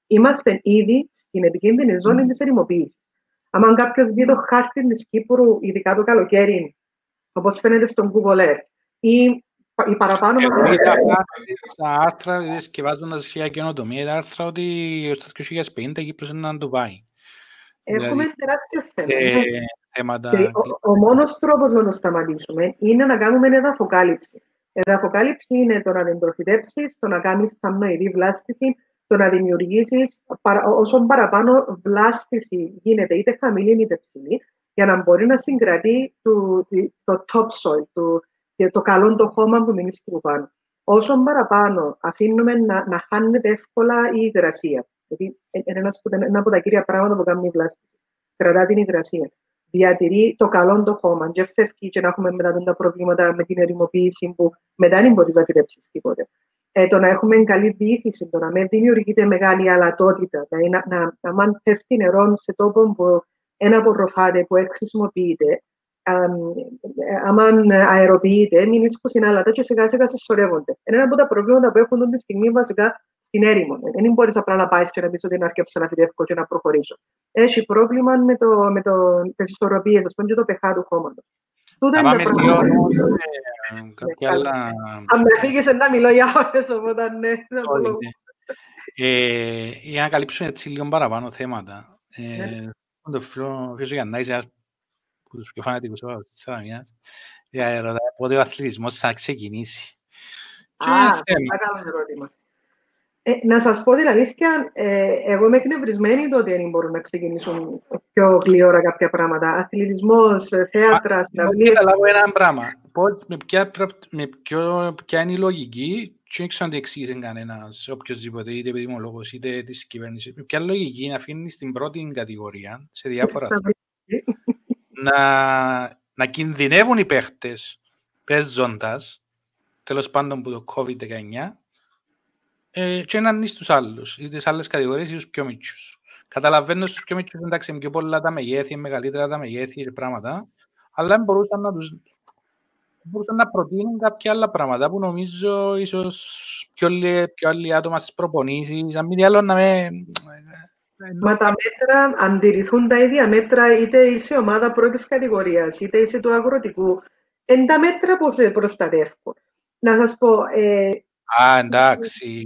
B: Είμαστε ήδη στην επικίνδυνη ζώνη της ερημοποίηση. Αν κάποιος δει το χάρτη της Κύπρου, ειδικά το καλοκαίρι, όπως φαίνεται στον Google Earth, ή η παραπάνω
A: μα. Στα άρθρα, σκευάζοντας για καινοτομία, τα άρθρα ότι στο 2050 η Κύπρος είναι να το πάει.
B: Έχουμε δηλαδή, τεράστιο θέμα. Ε, θέματα... ο, ο μόνος τρόπος να το σταματήσουμε είναι να κάνουμε εδαφοκάλυψη. Εδαφοκάλυψη είναι το να δεντροφυτέψει, το να κάνεις θαμνοειδή βλάστηση, το να δημιουργήσεις όσο παραπάνω βλάστηση γίνεται, είτε χαμηλή είτε ψηλή, για να μπορεί να συγκρατεί το, το topsoil, το, το καλό το χώμα που μείνεις στην πάνω. Όσο παραπάνω αφήνουμε να, να χάνεται εύκολα η υγρασία. Γιατί είναι ένας από τα κύρια πράγματα που κάνει η βλάστηση. Κρατά την υγρασία. Διατηρεί το καλό το χώμα. Και φεύγει και να έχουμε μετά τα προβλήματα με την ερημοποίηση που μετά δεν μπορεί να φυτέψει τίποτε. Ε, το να έχουμε καλή διήθηση, το να μην δημιουργείται μεγάλη αλατότητα, να, να, να, να να πέφτει νερό σε τόπο που ένα απορροφάται, που χρησιμοποιείται, άμα αεροποιείται, μην ίσκουν άλλα και σιγά σιγά συσσωρεύονται. Είναι ένα από τα προβλήματα που έχουν τη στιγμή βασικά στην έρημο. Δεν μπορείς απλά να πάεις και να πεις ότι είναι αρκετό να φυτεύω και να προχωρήσω. Έχει πρόβλημα με, το, με το, τις ισορροπίες, ας πούμε, και το pH του χώματος.
A: Τούτα είναι τα πράγματα. κάποια άλλα...
B: Αν με φύγεις να μιλώ για ώρες, οπότε ναι.
A: Ε, για να καλύψουμε έτσι λίγο παραπάνω θέματα. Ε, το φίλο Γιάννης, που τους πιο φανατικούς της Σαλαμίας, ρωτάει πότε ο αθλητισμός θα ξεκινήσει;
B: Α, πολύ καλό ερώτημα. Ε, να σας πω την αλήθεια, ε, εγώ είμαι εκνευρισμένη το ότι δεν μπορούν να ξεκινήσουν πιο γλυόρα κάποια πράγματα. Αθλητισμός, ε, θέατρα,
A: συναυλίες. Θα καταλάβω ένα πράγμα. με, ποια, με ποιο, ποια είναι η λογική και δεν ξέρω αν το εξήγησε κανένας, οποιοςδήποτε, είτε παιδιμολόγος, είτε της κυβέρνησης. Με ποια λογική να αφήνεις στην πρώτη κατηγορία, σε διάφορα να, να κινδυνεύουν οι παίχτες παίζοντας, τέλος πάντων που το COVID-19, ε, και να είναι στους άλλους, ή τις άλλες κατηγορίες ή στους πιο μίτσους. Καταλαβαίνω στους πιο μίτσους, εντάξει, είναι πιο πολλά τα μεγέθη, μεγαλύτερα τα μεγέθη και πράγματα, αλλά μπορούσαν να τους μπορούσαν να προτείνουν κάποια άλλα πράγματα που νομίζω ίσως πιο, πιο άλλοι άτομα στις προπονήσεις, αν μη άλλο να με
B: Μα τα μέτρα αντιρρηθούν τα ίδια μέτρα είτε είσαι ομάδα πρώτης κατηγορίας, είτε είσαι του αγροτικού. Εν τα μέτρα που σε προστατεύουν. Να σας πω... Ε,
A: Α, εντάξει.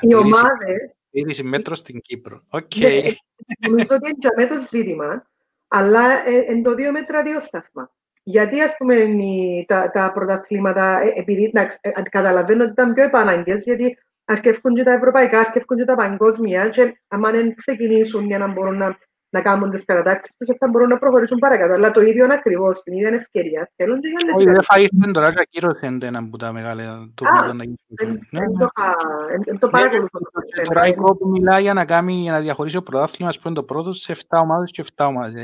B: Οι ομάδες...
A: Τήρηση μέτρο στην Κύπρο. Οκ.
B: Ναι, ε, νομίζω ότι είναι το ζήτημα, αλλά εν το δύο μέτρα δύο σταθμά. Γιατί, ας πούμε, τα, τα πρωταθλήματα, ε, επειδή εντάξει, καταλαβαίνω ότι ήταν πιο επανάγκες, γιατί αρκεύκουν και τα ευρωπαϊκά, αρκεύκουν και τα παγκόσμια και άμα δεν ξεκινήσουν για να μπορούν να, να κάνουν τις κατατάξεις τους, θα μπορούν να προχωρήσουν παρακάτω. Αλλά το ίδιο είναι ακριβώς, την ίδια ευκαιρία. Θέλουν και για
A: Όχι, δεν θα ήρθαν τώρα και ακύρωσαν ένα από τα μεγάλα
B: το Δεν το παρακολουθώ.
A: Τώρα η που μιλάει για να, κάνει, για να διαχωρίσει ο πρωτάθλημα, ας πούμε, το πρώτο σε 7 ομάδες και 7 ομάδες.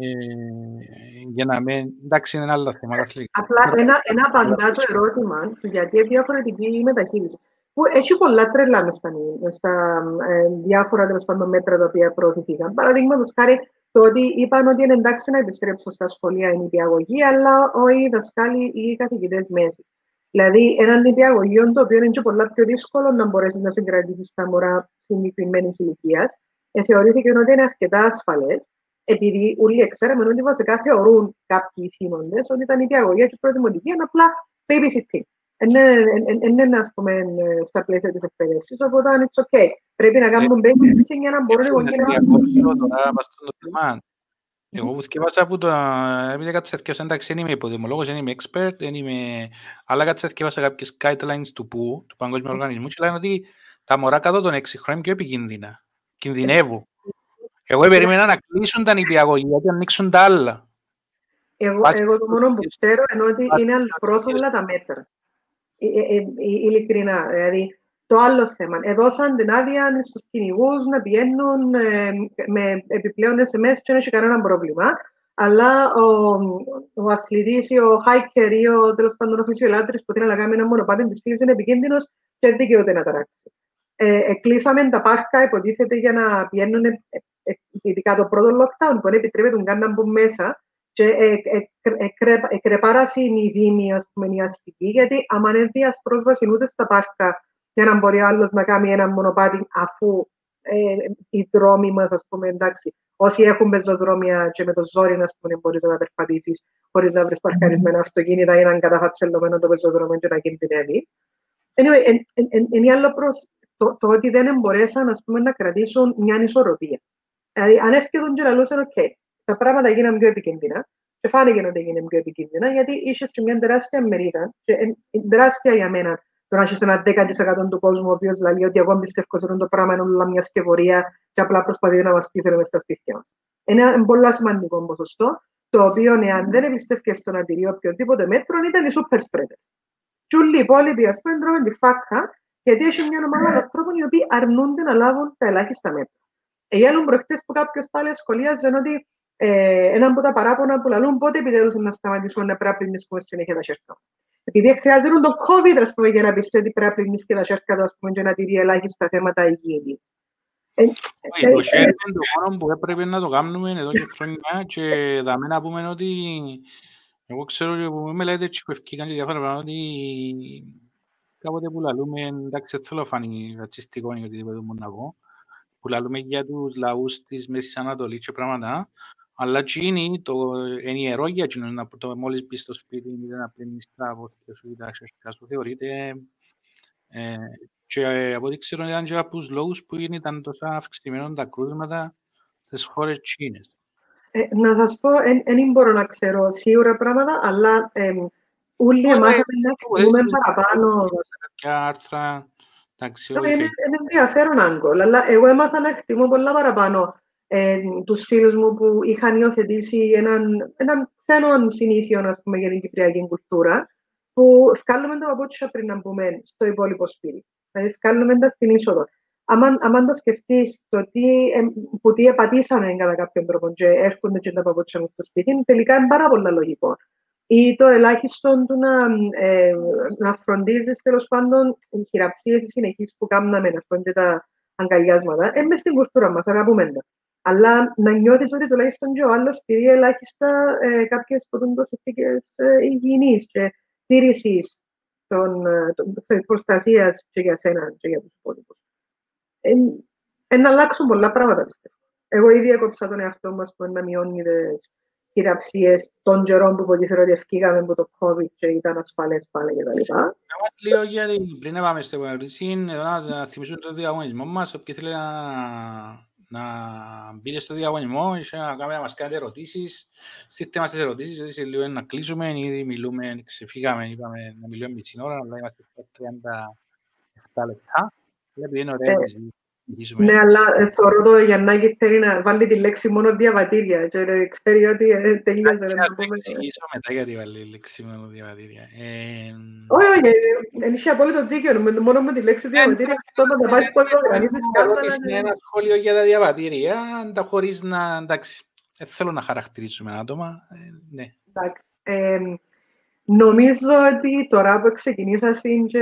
A: Ε, για να μην... Εντάξει, είναι άλλα θέματα.
B: Απλά ένα, ένα απαντά το ερώτημα γιατί είναι διαφορετική η μεταχείριση. Που έχει πολλά τρελά μες στα, στα ε, διάφορα τέλος πάντων μέτρα τα οποία προωθηθήκαν. Παραδείγματος χάρη το ότι είπαν ότι είναι εντάξει να επιστρέψουν στα σχολεία η νηπιαγωγή, αλλά όχι οι δασκάλοι ή οι καθηγητές μέσης. Δηλαδή, ένα νηπιαγωγείο το οποίο είναι και πολλά πιο δύσκολο να μπορέσεις να συγκρατήσεις τα μωρά συγκεκριμένης ηλικίας, ε, θεωρήθηκε ότι είναι αρκετά ασφαλές επειδή όλοι ξέραμε ότι βασικά θεωρούν κάποιοι θύμοντες ότι ήταν η διαγωγή και η προδημοτική είναι απλά babysitting. Είναι, ας πούμε, στα πλαίσια της εκπαίδευσης, οπότε it's okay. Πρέπει να κάνουμε babysitting για να μπορούν οι γονείς
A: να... Εγώ που θυκεύασα από το... Επειδή κάτι θυκεύασα, εντάξει, δεν είμαι υποδημολόγος, δεν είμαι expert, δεν είμαι... Αλλά κάτι θυκεύασα κάποιες guidelines του ΠΟΥ, του Παγκόσμιου Οργανισμού, και λένε ότι τα μωρά κάτω των 6 χρόνων είναι πιο επικίνδυνα. Κινδυνεύουν. Εγώ περίμενα να κλείσουν τα νηπιαγωγεία και να ανοίξουν τα άλλα.
B: Εγώ, εγώ το μόνο που ξέρω είναι ότι είναι αλλοπρόσωπα τα μέτρα. Ε, ε, ε, ειλικρινά. Δηλαδή, το άλλο θέμα. Έδωσαν την άδεια στους κυνηγούς να πηγαίνουν ε, με επιπλέον SMS και δεν έχει κανένα πρόβλημα. Αλλά ο, ο αθλητής ή ο hiker ή ο τέλος πάντων ο φυσιολάτρης που θέλει να κάνει ένα μονοπάτι της φύση είναι επικίνδυνος και δεν δικαιούται να ταράξει. Ε, κλείσαμε τα πάρκα, υποτίθεται, για να πηγαίνουν ειδικά το πρώτο lockdown, που δεν επιτρέπεται καν να μπουν μέσα και εκρεπάρασε η δήμη, ας πούμε, η αστική, γιατί άμα δεν δίας πρόσβαση ούτε στα πάρκα για να μπορεί άλλος να κάνει ένα μονοπάτι αφού ε, οι δρόμοι μας, ας πούμε, εντάξει, όσοι έχουν πεζοδρόμια και με το ζόρι, ας πούμε, μπορείς να περπατήσεις χωρίς να βρεις παρκαρισμένα αυτοκίνητα ή να εν καταφατσελωμένο το πεζοδρόμιο και να κινδυνεύεις. Anyway, εν, άλλο προς το, το ότι δεν μπορέσαν ας πούμε, να κρατήσουν μια ισορροπία. Δηλαδή, αν έρχεται και λαλούσαν, οκ, τα πράγματα έγιναν πιο επικίνδυνα και φάνηκε ότι έγιναν πιο επικίνδυνα, γιατί είσαι σε μια τεράστια μερίδα, και τεράστια για μένα, το να έχεις ένα 10% του κόσμου, ο οποίος λέει ότι εγώ πιστεύω ότι το πράγμα είναι όλα μια σκευωρία και απλά προσπαθεί να μας πείσει μέσα στα σπίτια μας. Είναι ένα πολύ σημαντικό ποσοστό, το οποίο εάν δεν εμπιστεύκε στο να τηρεί οποιοδήποτε μέτρο, ήταν οι super spreaders. Και όλοι οι υπόλοιποι, ας πούμε, τρώμε τη φάκα, γιατί έχει μια ομάδα ανθρώπων οι οποίοι αρνούνται να λάβουν τα ελάχιστα μέτρα. Έγιναν προχτές που κάποιος πάλι σχολίαζε ότι ε, ένα από τα παράπονα που λαλούν πότε επιτέλου να σταματήσουμε να πρέπει να πλυνήσουμε συνέχεια τα σέρκα. Επειδή χρειάζεται το COVID, ας πούμε, για να πιστεύει ότι πρέπει να πλυνείς και τα σέρκα του, ας πούμε, και να τηρεί ελάχιστα θέματα υγιεινής.
A: Ε, ε, το χέρι είναι το μόνο που έπρεπε να το κάνουμε εδώ και χρόνια και θα να πούμε ότι εγώ ξέρω ότι που με λέτε και που ευκήκαν και διάφορα πράγματα ότι κάποτε που λαλούμε, εντάξει, δεν θέλω φανεί ρατσιστικό ή οτιδήποτε μου να πω, που λαλούμε για τους λαούς της Μέσης Ανατολής και πράγματα, αλλά εκείνη το ενιερό για εκείνον, να το μόλις μπει στο σπίτι, είναι να πλύνεις τα αποθήκια σου ή τα ασιαστικά σου, θεωρείται ε, και από ό,τι ξέρω ήταν και από τους λόγους που ήταν τόσο αυξημένο τα κρούσματα στις χώρες Κίνες.
B: Ε, να σας πω, δεν μπορώ να ξέρω σίγουρα πράγματα, αλλά ε, όλοι μάθαμε να εκτιμούμε παραπάνω.
A: Κάποια άρθρα, εντάξει,
B: Είναι ενδιαφέρον άγκολ, αλλά εγώ έμαθα να εκτιμώ πολλά παραπάνω ε, τους φίλους μου που είχαν υιοθετήσει έναν, έναν ξένο συνήθειο, ας πούμε, για την κυπριακή κουλτούρα, που βγάλουμε τα παπούτσια πριν να μπούμε στο υπόλοιπο σπίτι. Δηλαδή, βγάλουμε τα στην είσοδο. Αν το σκεφτείς το τι, ε, που τι επατήσαμε κατά κάποιον τρόπο και έρχονται και τα παπούτσια μας στο σπίτι, τελικά είναι πάρα πολύ λογικό. Ή το ελάχιστο του να, ε, να φροντίζεις τέλος πάντων οι χειραψίες συνεχεί που κάνουμε, α πούμε, και τα αγκαλιάσματα, είναι στην κουλτούρα μας, αγαπούμε τα αλλά να νιώθεις ότι τουλάχιστον και ο άλλος τηρεί ελάχιστα ε, κάποιες συνθήκες ε, υγιεινής και τήρησης των, ε, των προστασίας και για σένα και για τους υπόλοιπους. Ε, ε, να αλλάξουν πολλά πράγματα, πιστεύω. Εγώ ήδη έκοψα τον εαυτό μας που να μειώνει τις χειραψίες των καιρών που υποτίθεται ότι ευκήγαμε από το COVID και ήταν ασφαλές πάλι και τα λοιπά.
A: Λίγο γιατί πριν να πάμε στο ερώτηση, να θυμίσουμε το διαγωνισμό μας, όποιος θέλει να να μπείτε στο διαγωνισμό και να κάνουμε να μας κάνετε ερωτήσεις. Στείλτε μας τις ερωτήσεις, γιατί σε λίγο να κλείσουμε, ήδη μιλούμε, ξεφύγαμε, είπαμε να μιλούμε μισή ώρα, αλλά είμαστε στα 37 λεπτά. Επειδή είναι ωραία
B: ε, ναι, αλλά ε, θεωρώ το Γιαννάκη θέλει να βάλει τη λέξη μόνο διαβατήρια και ξέρει ότι ε, τελείωσε.
A: Θα εξηγήσω μετά γιατί βάλει τη λέξη μόνο διαβατήρια.
B: Όχι, όχι, δεν είχε απόλυτο δίκαιο. Μόνο με τη λέξη διαβατήρια αυτό να τα πάει πολύ
A: γρήγορα. Είναι ένα σχόλιο για τα διαβατήρια, τα χωρίς να, εντάξει, θέλω να χαρακτηρίσουμε άτομα. Ναι.
B: Εντάξει. Νομίζω ότι τώρα που ξεκινήσασαν και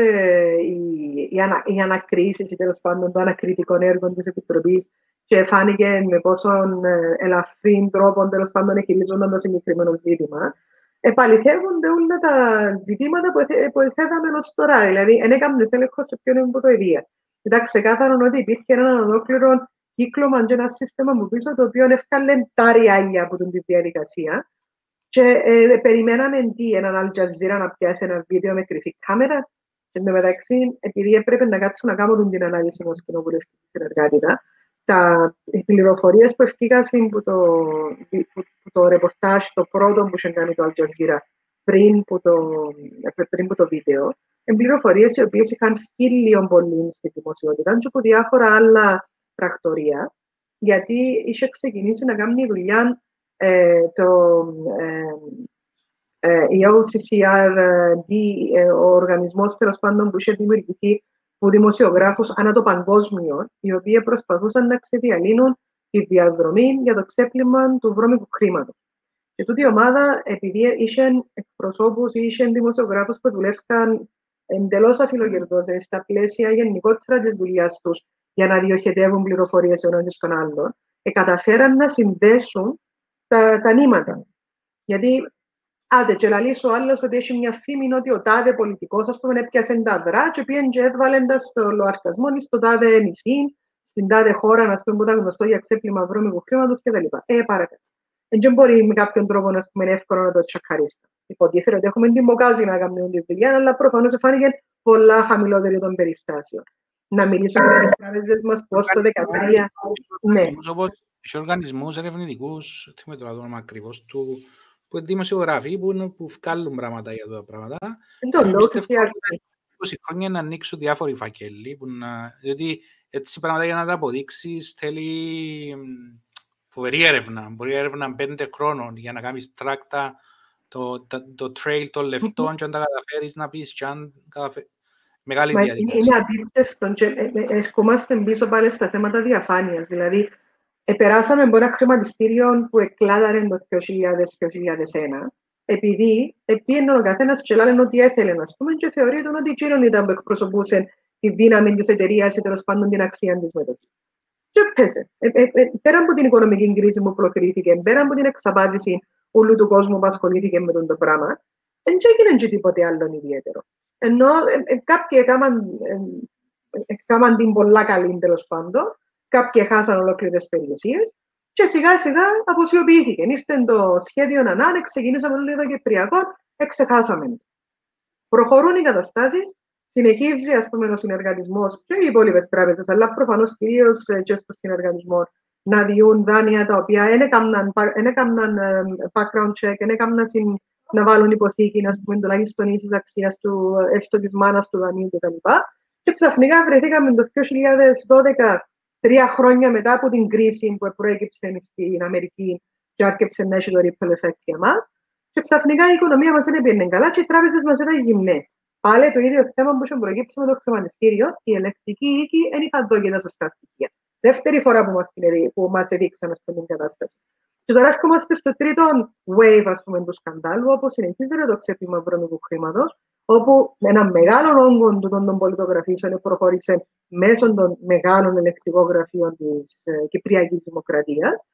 B: οι, οι, ανα, οι ανακρίσεις ή τέλος πάντων το ανακριτικό έργο της Επιτροπής και φάνηκε με πόσο ε, ελαφρύ τρόπο τέλος πάντων χειρίζονταν το συγκεκριμένο ζήτημα, επαληθεύονται όλα τα ζητήματα που, που θέταμε ως τώρα. Δηλαδή, δεν έκαμε έλεγχος σε ποιον είναι το ιδέα. Ήταν ξεκάθαρο ότι υπήρχε ένα ολόκληρο κύκλωμα και ένα σύστημα που πίσω το οποίο έφκαλε τα ριάλια από την διαδικασία και ε, περιμέναμε τι, έναν Al Jazeera να πιάσει ένα βίντεο με κρυφή κάμερα. Και εν μεταξύ, επειδή έπρεπε να κάτσω να κάνω την ανάλυση ενός κοινοβουλευτική συνεργάτητα, τα πληροφορίες που ευκήκαν από το, το ρεπορτάζ, το πρώτο που είχε κάνει το Al Jazeera πριν από το, πριν που το βίντεο, είναι πληροφορίες οι οποίες είχαν φύγει λίγο πολύ στη δημοσιότητα και από διάφορα άλλα πρακτορία, γιατί είχε ξεκινήσει να κάνει δουλειά ε, το, ε, ε, η OCCR, ο οργανισμός τέλος πάντων που είχε δημιουργηθεί από δημοσιογράφου ανά το παγκόσμιο, οι οποίοι προσπαθούσαν να ξεδιαλύνουν τη διαδρομή για το ξέπλυμα του βρώμικου χρήματος. Και τούτη η ομάδα, επειδή είχε εκπροσώπους ή είχε δημοσιογράφους που δουλεύαν εντελώς αφιλοκερδό στα πλαίσια γενικότερα της δουλειάς τους για να διοχετεύουν πληροφορίες ο ένα στον άλλον, καταφέραν να συνδέσουν τα, τα νήματα. Γιατί, άντε, και λαλείς ο άλλος ότι έχει μια φήμη ότι ο τάδε πολιτικός, ας πούμε, έπιασε τα δρά και πήγαινε και έβαλε τα στο λοαρκασμό ή στο τάδε νησί, στην τάδε χώρα, να πούμε, που ήταν γνωστό για ξέπλυμα βρώμικου χρήματος κτλ. Ε, παρακάτω. Δεν μπορεί με κάποιον τρόπο να πούμε εύκολο να το τσακαρίσει. Υποτίθεται ότι έχουμε την μποκάζι να κάνουμε τη δουλειά, αλλά προφανώς φάνηκε πολλά χαμηλότερη των περιστάσεων. Να μιλήσουμε για τις τράπεζες μας πώς το 2013. Ναι.
A: Έχει οργανισμούς ερευνητικούς, τι με το όνομα ακριβώς του, που είναι δημοσιογράφοι που, που βγάλουν πράγματα για τα πράγματα.
B: Δεν το λέω, τι
A: 20 χρόνια να ανοίξουν διάφοροι φακέλοι, που να, διότι έτσι πράγματα για να τα αποδείξεις θέλει φοβερή έρευνα. Μπορεί έρευνα πέντε χρόνων για να κάνεις track το, το, το trail των λεφτών και αν τα καταφέρεις να πεις και αν καταφέρεις. Μεγάλη
B: Μα
A: διαδικασία.
B: είναι απίστευτο και ε, ε, ερχόμαστε πίσω πάλι στα θέματα διαφάνειας. Δηλαδή, επεράσαμε από ένα χρηματιστήριο που εκλάδαρε το 2000-2001, επειδή πήγαινε ο καθένας και λένε ότι έθελε, ας πούμε, και θεωρείται ότι εκείνον ήταν που εκπροσωπούσε τη δύναμη της εταιρείας ή τέλος πάντων την αξία της μετοχής. Και έπαιζε. Ε, ε, ε, πέρα από την οικονομική κρίση που προκρίθηκε, πέρα από την εξαπάτηση όλου του κόσμου που ασχολήθηκε με τον το πράγμα, δεν έγινε και τίποτε άλλο ιδιαίτερο. Ενώ ε, ε, κάποιοι έκαναν, ε, έκαναν την πολλά καλή τέλος πάντων, κάποιοι χάσαν ολόκληρες περιουσίες και σιγά σιγά αποσιοποιήθηκε. Ήρθε το σχέδιο να ξεκινήσαμε όλοι το Κυπριακό, εξεχάσαμε. Προχωρούν οι καταστάσεις, συνεχίζει ας πούμε, ο συνεργατισμός και οι υπόλοιπες τράπεζες, αλλά προφανώς κυρίως και στο συνεργατισμό να διούν δάνεια τα οποία δεν έκαναν background check, δεν έκαναν να βάλουν υποθήκη, να πούμε, τουλάχιστον ίση αξίας του, έστω της μάνας του δανείου κτλ. Και ξαφνικά βρεθήκαμε το 2012 τρία χρόνια μετά από την κρίση που προέκυψε στην Αμερική και άρχισε να έχει το ripple effect για μας. Και ξαφνικά η οικονομία μας δεν πήγαινε καλά και οι τράπεζες μας ήταν γυμνές. Πάλι το ίδιο θέμα που είχε προκύψει με το χρηματιστήριο, η ελεκτική οίκη δεν είχαν δώσει τα σωστά στοιχεία. Δεύτερη φορά που μας, που μας έδειξαν αυτή την κατάσταση. Και τώρα έρχομαστε στο τρίτο wave ας πούμε, του σκαντάλου, όπου συνεχίζεται το ξέπλυμα βρώμικου χρήματος, όπου ένα μεγάλο όγκο του των πολιτογραφήσεων προχώρησε μέσω των μεγάλων ελεκτικών γραφείων της ε, Κυπριακής Δημοκρατίας.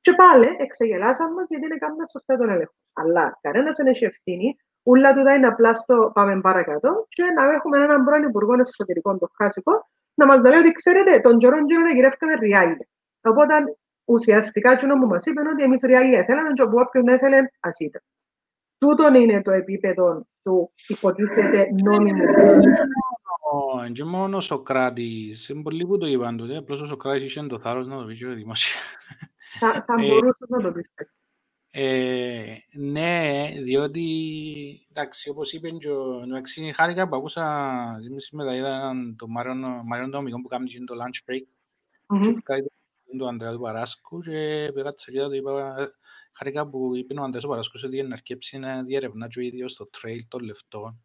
B: Και πάλι εξεγελάσαν μας γιατί είναι κάνουμε σωστά τον έλεγχο. Αλλά κανένας δεν έχει ευθύνη, ούλα του είναι απλά στο πάμε παρακάτω και να έχουμε έναν πρώην Υπουργό Εσωτερικών, το Χάσικο, να μας λέει ότι ξέρετε, τον καιρό καιρό να γυρεύκαμε ριάλια. Οπότε ουσιαστικά τι μου μας είπε ότι εμείς ριάλια θέλαμε και όπου όποιον έθελε ας ήταν. Τούτον είναι το επίπεδο του υποτίθεται νόμιμου.
A: Και μόνο ο Σοκράτης, είναι πολύ που το είπαν τότε, απλώς ο Σοκράτης είχε το θάρρος να το πει και δημόσια.
B: Θα, θα μπορούσες να το πεις.
A: Ε, ναι, διότι, εντάξει, όπως είπε και ο Νοεξίνη, χάρηκα που ακούσα, σήμερα είδαν τον Μάριον Δομικό που κάνει το lunch break mm-hmm. και κάτι τον Ανδρέα του Παράσκου και πήγα τσακίδα του είπα, χάρηκα που είπε ο Ανδρέας του Παράσκου ότι να αρκέψει να διερευνά και ο ίδιος το trail των λεφτών.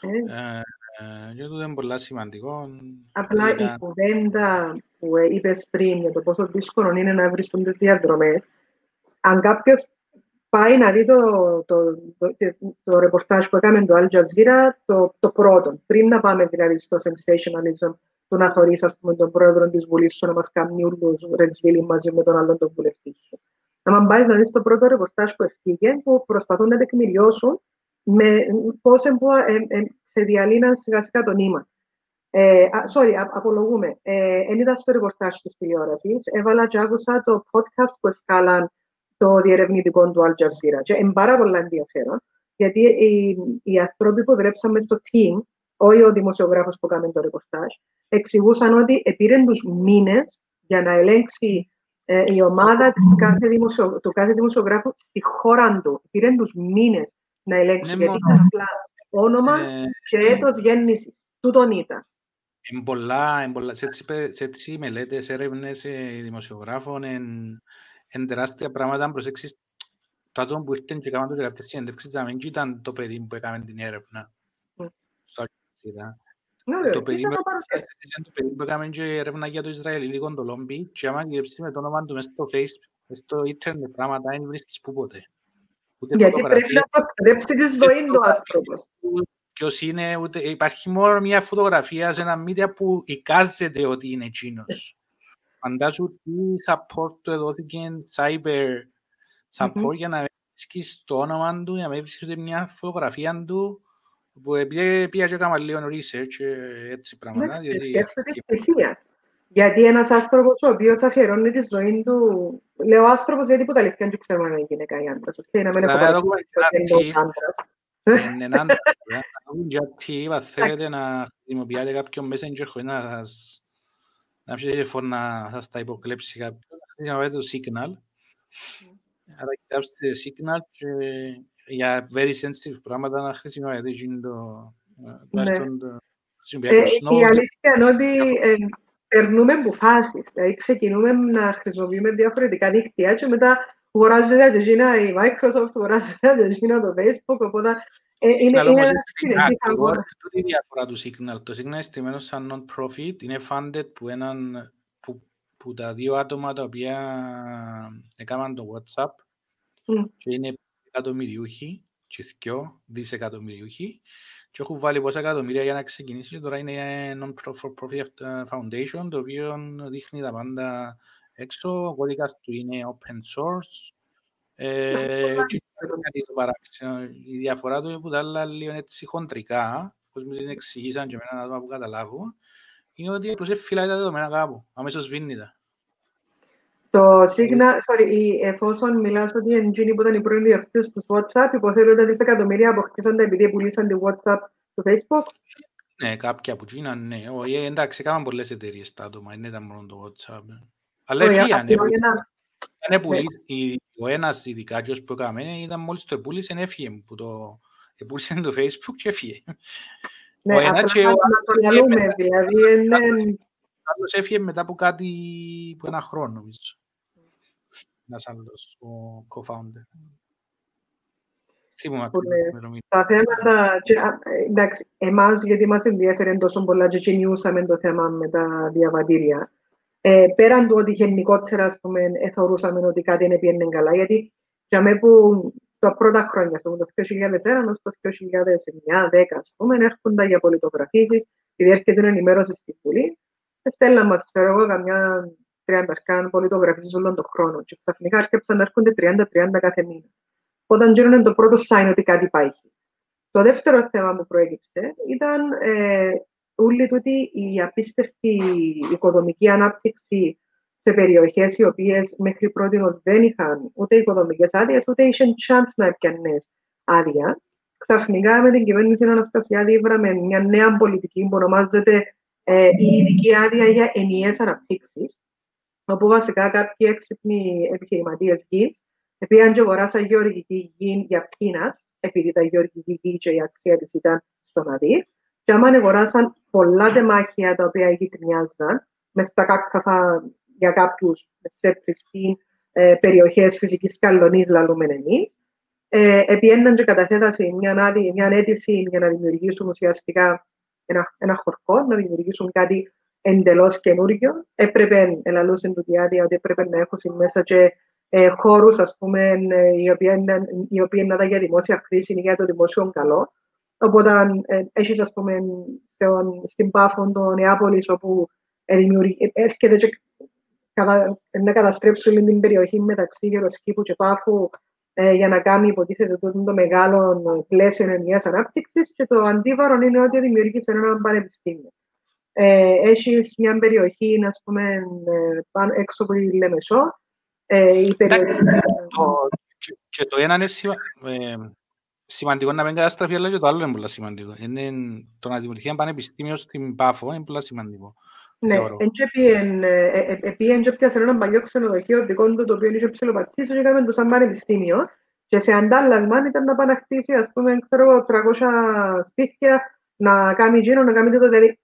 A: Ε, και αυτό είναι πολύ σημαντικό.
B: Απλά η κουβέντα που είπες πριν για το πόσο δύσκολο είναι να βρεις τις διαδρομές, αν κάποιος πάει να δει το, το, το, το, ρεπορτάζ που έκαμε το Al Jazeera, το, το πρώτο, πριν να πάμε δηλαδή στο sensationalism του να θωρείς, ας πούμε, τον πρόεδρο της Βουλής σου να μας κάνει ούλους ρεζίλι μαζί με τον άλλον τον βουλευτή σου. Να πάει να δεις το πρώτο ρεπορτάζ που ευκήγε, που προσπαθούν να τεκμηριώσουν με πώς ε, ε, σε διαλύναν σιγά σιγά το νήμα. Ε, sorry, απολογούμε. Ε, είδα στο ρεπορτάζ της τηλεόρασης, έβαλα και άκουσα το podcast που ευκάλαν το διερευνητικό του Al Jazeera. Και είναι πάρα πολύ ενδιαφέρον, γιατί οι, οι άνθρωποι που δουλέψαμε στο team, όχι ο δημοσιογράφος που έκανε το ρεπορτάζ, εξηγούσαν ότι πήραν τους μήνες για να ελέγξει ε, η ομάδα της κάθε δημοσιο, του κάθε δημοσιογράφου στη χώρα του. Πήραν τους μήνες να ελέγξει, ναι, γιατί ήταν απλά όνομα ε, και έτος γέννησης. Τούτον ήταν.
A: Είναι πολλά, σε έτσι, σε έτσι μελέτες, έρευνες ε, δημοσιογράφων, εν, εν τεράστια πράγματα, αν προσέξεις το άτομο που ήρθε και κάναμε κάποιες συνέντευξεις, να μην ήταν το παιδί που έκαμε την έρευνα. Στο
B: ναι,
A: το παιδί που έκαμε και έρευνα για το Ισραηλίτικο το Λόμπι και άμα γυρέψεις με το όνομα του μέσα στο Facebook, μέσα στο ίντερνετ πράγματα, δεν βρίσκεις που ποτέ.
B: Γιατί πρέπει να προστατεύσει τη ζωή του άνθρωπος.
A: Ποιος είναι, ούτε, υπάρχει μόνο μια φωτογραφία σε ένα μίδια που εικάζεται ότι είναι εκείνος. Φαντάζομαι τι support του εδόθηκε cyber support για να βρίσκεις το όνομα του, για να βρίσκεις μια φωτογραφία του που επειδή πήγα και έκανα λίγο research έτσι πράγματα.
B: Ναι, σκέφτεται η θυσία. Γιατί ένας άνθρωπος ο οποίος αφιερώνει τη ζωή του. Λέω άνθρωπος γιατί που τα αλήθεια δεν ξέρουμε αν είναι γυναίκα ή άντρας. Όχι, να μην έχω παρουσιάσει
A: Είναι έναν γιατί θέλετε να χρησιμοποιάτε κάποιον messenger χωρίς να σας να ψήσει να σας τα υποκλέψει κάποιος, χρησιμοποιάτε το signal. Άρα κοιτάξτε το signal και για very sensitive πράγματα να χρησιμοποιείτε το...
B: Ναι. Η αλήθεια είναι ότι περνούμε από φάσεις. Δηλαδή ξεκινούμε να χρησιμοποιούμε διαφορετικά δίκτυα και μετά αγοράζεται και εκείνα η Microsoft, αγοράζεται και εκείνα το Facebook, οπότε ε, είναι, είναι ένας συνεχής αγώνας.
A: Τούτη διαφορά του Signal. Το Signal είναι στημένο σαν non-profit, είναι funded που, έναν, που, που τα δύο άτομα τα οποία έκαναν το WhatsApp mm. και είναι εκατομμυριούχοι και δυο δισεκατομμυριούχοι και έχουν βάλει πόσα εκατομμύρια για να ξεκινήσει και τώρα είναι non-profit foundation το οποίο δείχνει τα πάντα έξω, ο κώδικας του είναι open source ε, και κάτι το παράξενο. Η διαφορά του είναι που τα άλλα λίγο έτσι χοντρικά, όπως μου την εξηγήσαν και εμένα άτομα που καταλάβω, είναι ότι απλώς φυλάει τα δεδομένα κάπου, αμέσως σβήνει τα.
B: Το Signal, sorry, εφόσον μιλάς ότι οι engine που ήταν οι πρώην διευθυντές του WhatsApp, υποθέτω ότι δισεκατομμύρια αποκτήσαν επειδή πουλήσαν τη WhatsApp στο Facebook;
A: Ναι, κάποια που γίναν, ναι. Όχι, εντάξει, έκαναν πολλές εταιρείες τα άτομα, δεν ήταν μόνο το WhatsApp. Αλλά έφυγαν. Ο ένας ειδικά που έκαμε ήταν μόλις το επούλησε, έφυγε που το επούλησε το Facebook και έφυγε.
B: Ναι, ο ένας και ο άλλος δηλαδή
A: έφυγε μετά από κάτι, που ένα χρόνο νομίζω. Ένας άλλος, ο co-founder.
B: Τα θέματα, εντάξει, εμάς γιατί μας ενδιαφέρει τόσο πολλά και κινιούσαμε το θέμα με τα διαβατήρια. Ε, πέραν του ότι γενικότερα ας πούμε, θεωρούσαμε ότι κάτι είναι πιένε καλά, γιατί για μένα που τα πρώτα χρόνια, το 2001 έως το 2009-2010, ας πούμε, έρχονταν για πολιτογραφήσεις, επειδή έρχεται την ενημέρωση στη Βουλή, στέλνα μας, ξέρω εγώ, καμιά 30 καν πολιτογραφήσεις όλων τον χρόνο και ξαφνικά έρχονταν να έρχονται 30-30 κάθε μήνα. Όταν γίνανε το πρώτο sign ότι κάτι υπάρχει. Το δεύτερο θέμα που προέκυψε ήταν ε, όλη τούτη η απίστευτη οικοδομική ανάπτυξη σε περιοχές οι οποίες μέχρι πρώτη δεν είχαν ούτε οικοδομικές άδειες, ούτε είχαν chance να έπιανες άδεια. Ξαφνικά με την κυβέρνηση Αναστασιάδη ήβραμε μια νέα πολιτική που ονομάζεται ε, η ειδική άδεια για ενιαίες αναπτύξεις, όπου βασικά κάποιοι έξυπνοι επιχειρηματίες γη πήγαν και αγοράσαν γεωργική γη για peanuts, επειδή τα γεωργική γη και η αξία της ήταν στο να δεις. Και άμα αγοράσαν πολλά τεμάχια τα οποία γειτονιάζαν, μες στα κάκκαφα για κάποιους σε πρistine ε, περιοχές φυσικής καλονής, λαλούμε εμείς, ε, επιέναν και καταθέταση μια, άδη, μια αίτηση για να δημιουργήσουν ουσιαστικά ένα, ένα χορκό, να δημιουργήσουν κάτι εντελώς καινούριο. Έπρεπε, ελαλούσαν του διάδια, ότι έπρεπε να έχουν μέσα και ε, χώρους, ας πούμε, ε, οι οποίοι είναι για δημόσια χρήση ή για το δημόσιο καλό. Οπότε ε, έχεις, ας πούμε, στον, στην Πάφο, το Νεάπολης, όπου ε, έρχεται και κατα, να καταστρέψουν την περιοχή μεταξύ Γεροσκήπου και Πάφου ε, για να κάνει, υποτίθεται, το, το μεγάλο πλαίσιο ενιαίας ανάπτυξης και το αντίβαρο είναι ότι δημιούργησε ένα πανεπιστήμιο. Ε, έχεις μια περιοχή, ας πούμε, ε, πάνω, έξω από τη Λεμεσό, ε, η περιοχή...
A: Και το ένα είναι σημαντικό να μην καταστραφεί, αλλά και το άλλο είναι πολύ σημαντικό. Είναι το να δημιουργηθεί ένα πανεπιστήμιο στην Πάφο είναι πολύ σημαντικό.
B: Ναι, επειδή έπιασε ένα παλιό ξενοδοχείο δικό του, το οποίο είχε ψηλοπατήσει και έκαμε το σαν πανεπιστήμιο και σε αντάλλαγμα ήταν να πάει να χτίσει, ας πούμε, ξέρω, 300 σπίτια, να κάνει γύρω, να κάνει το δηλαδή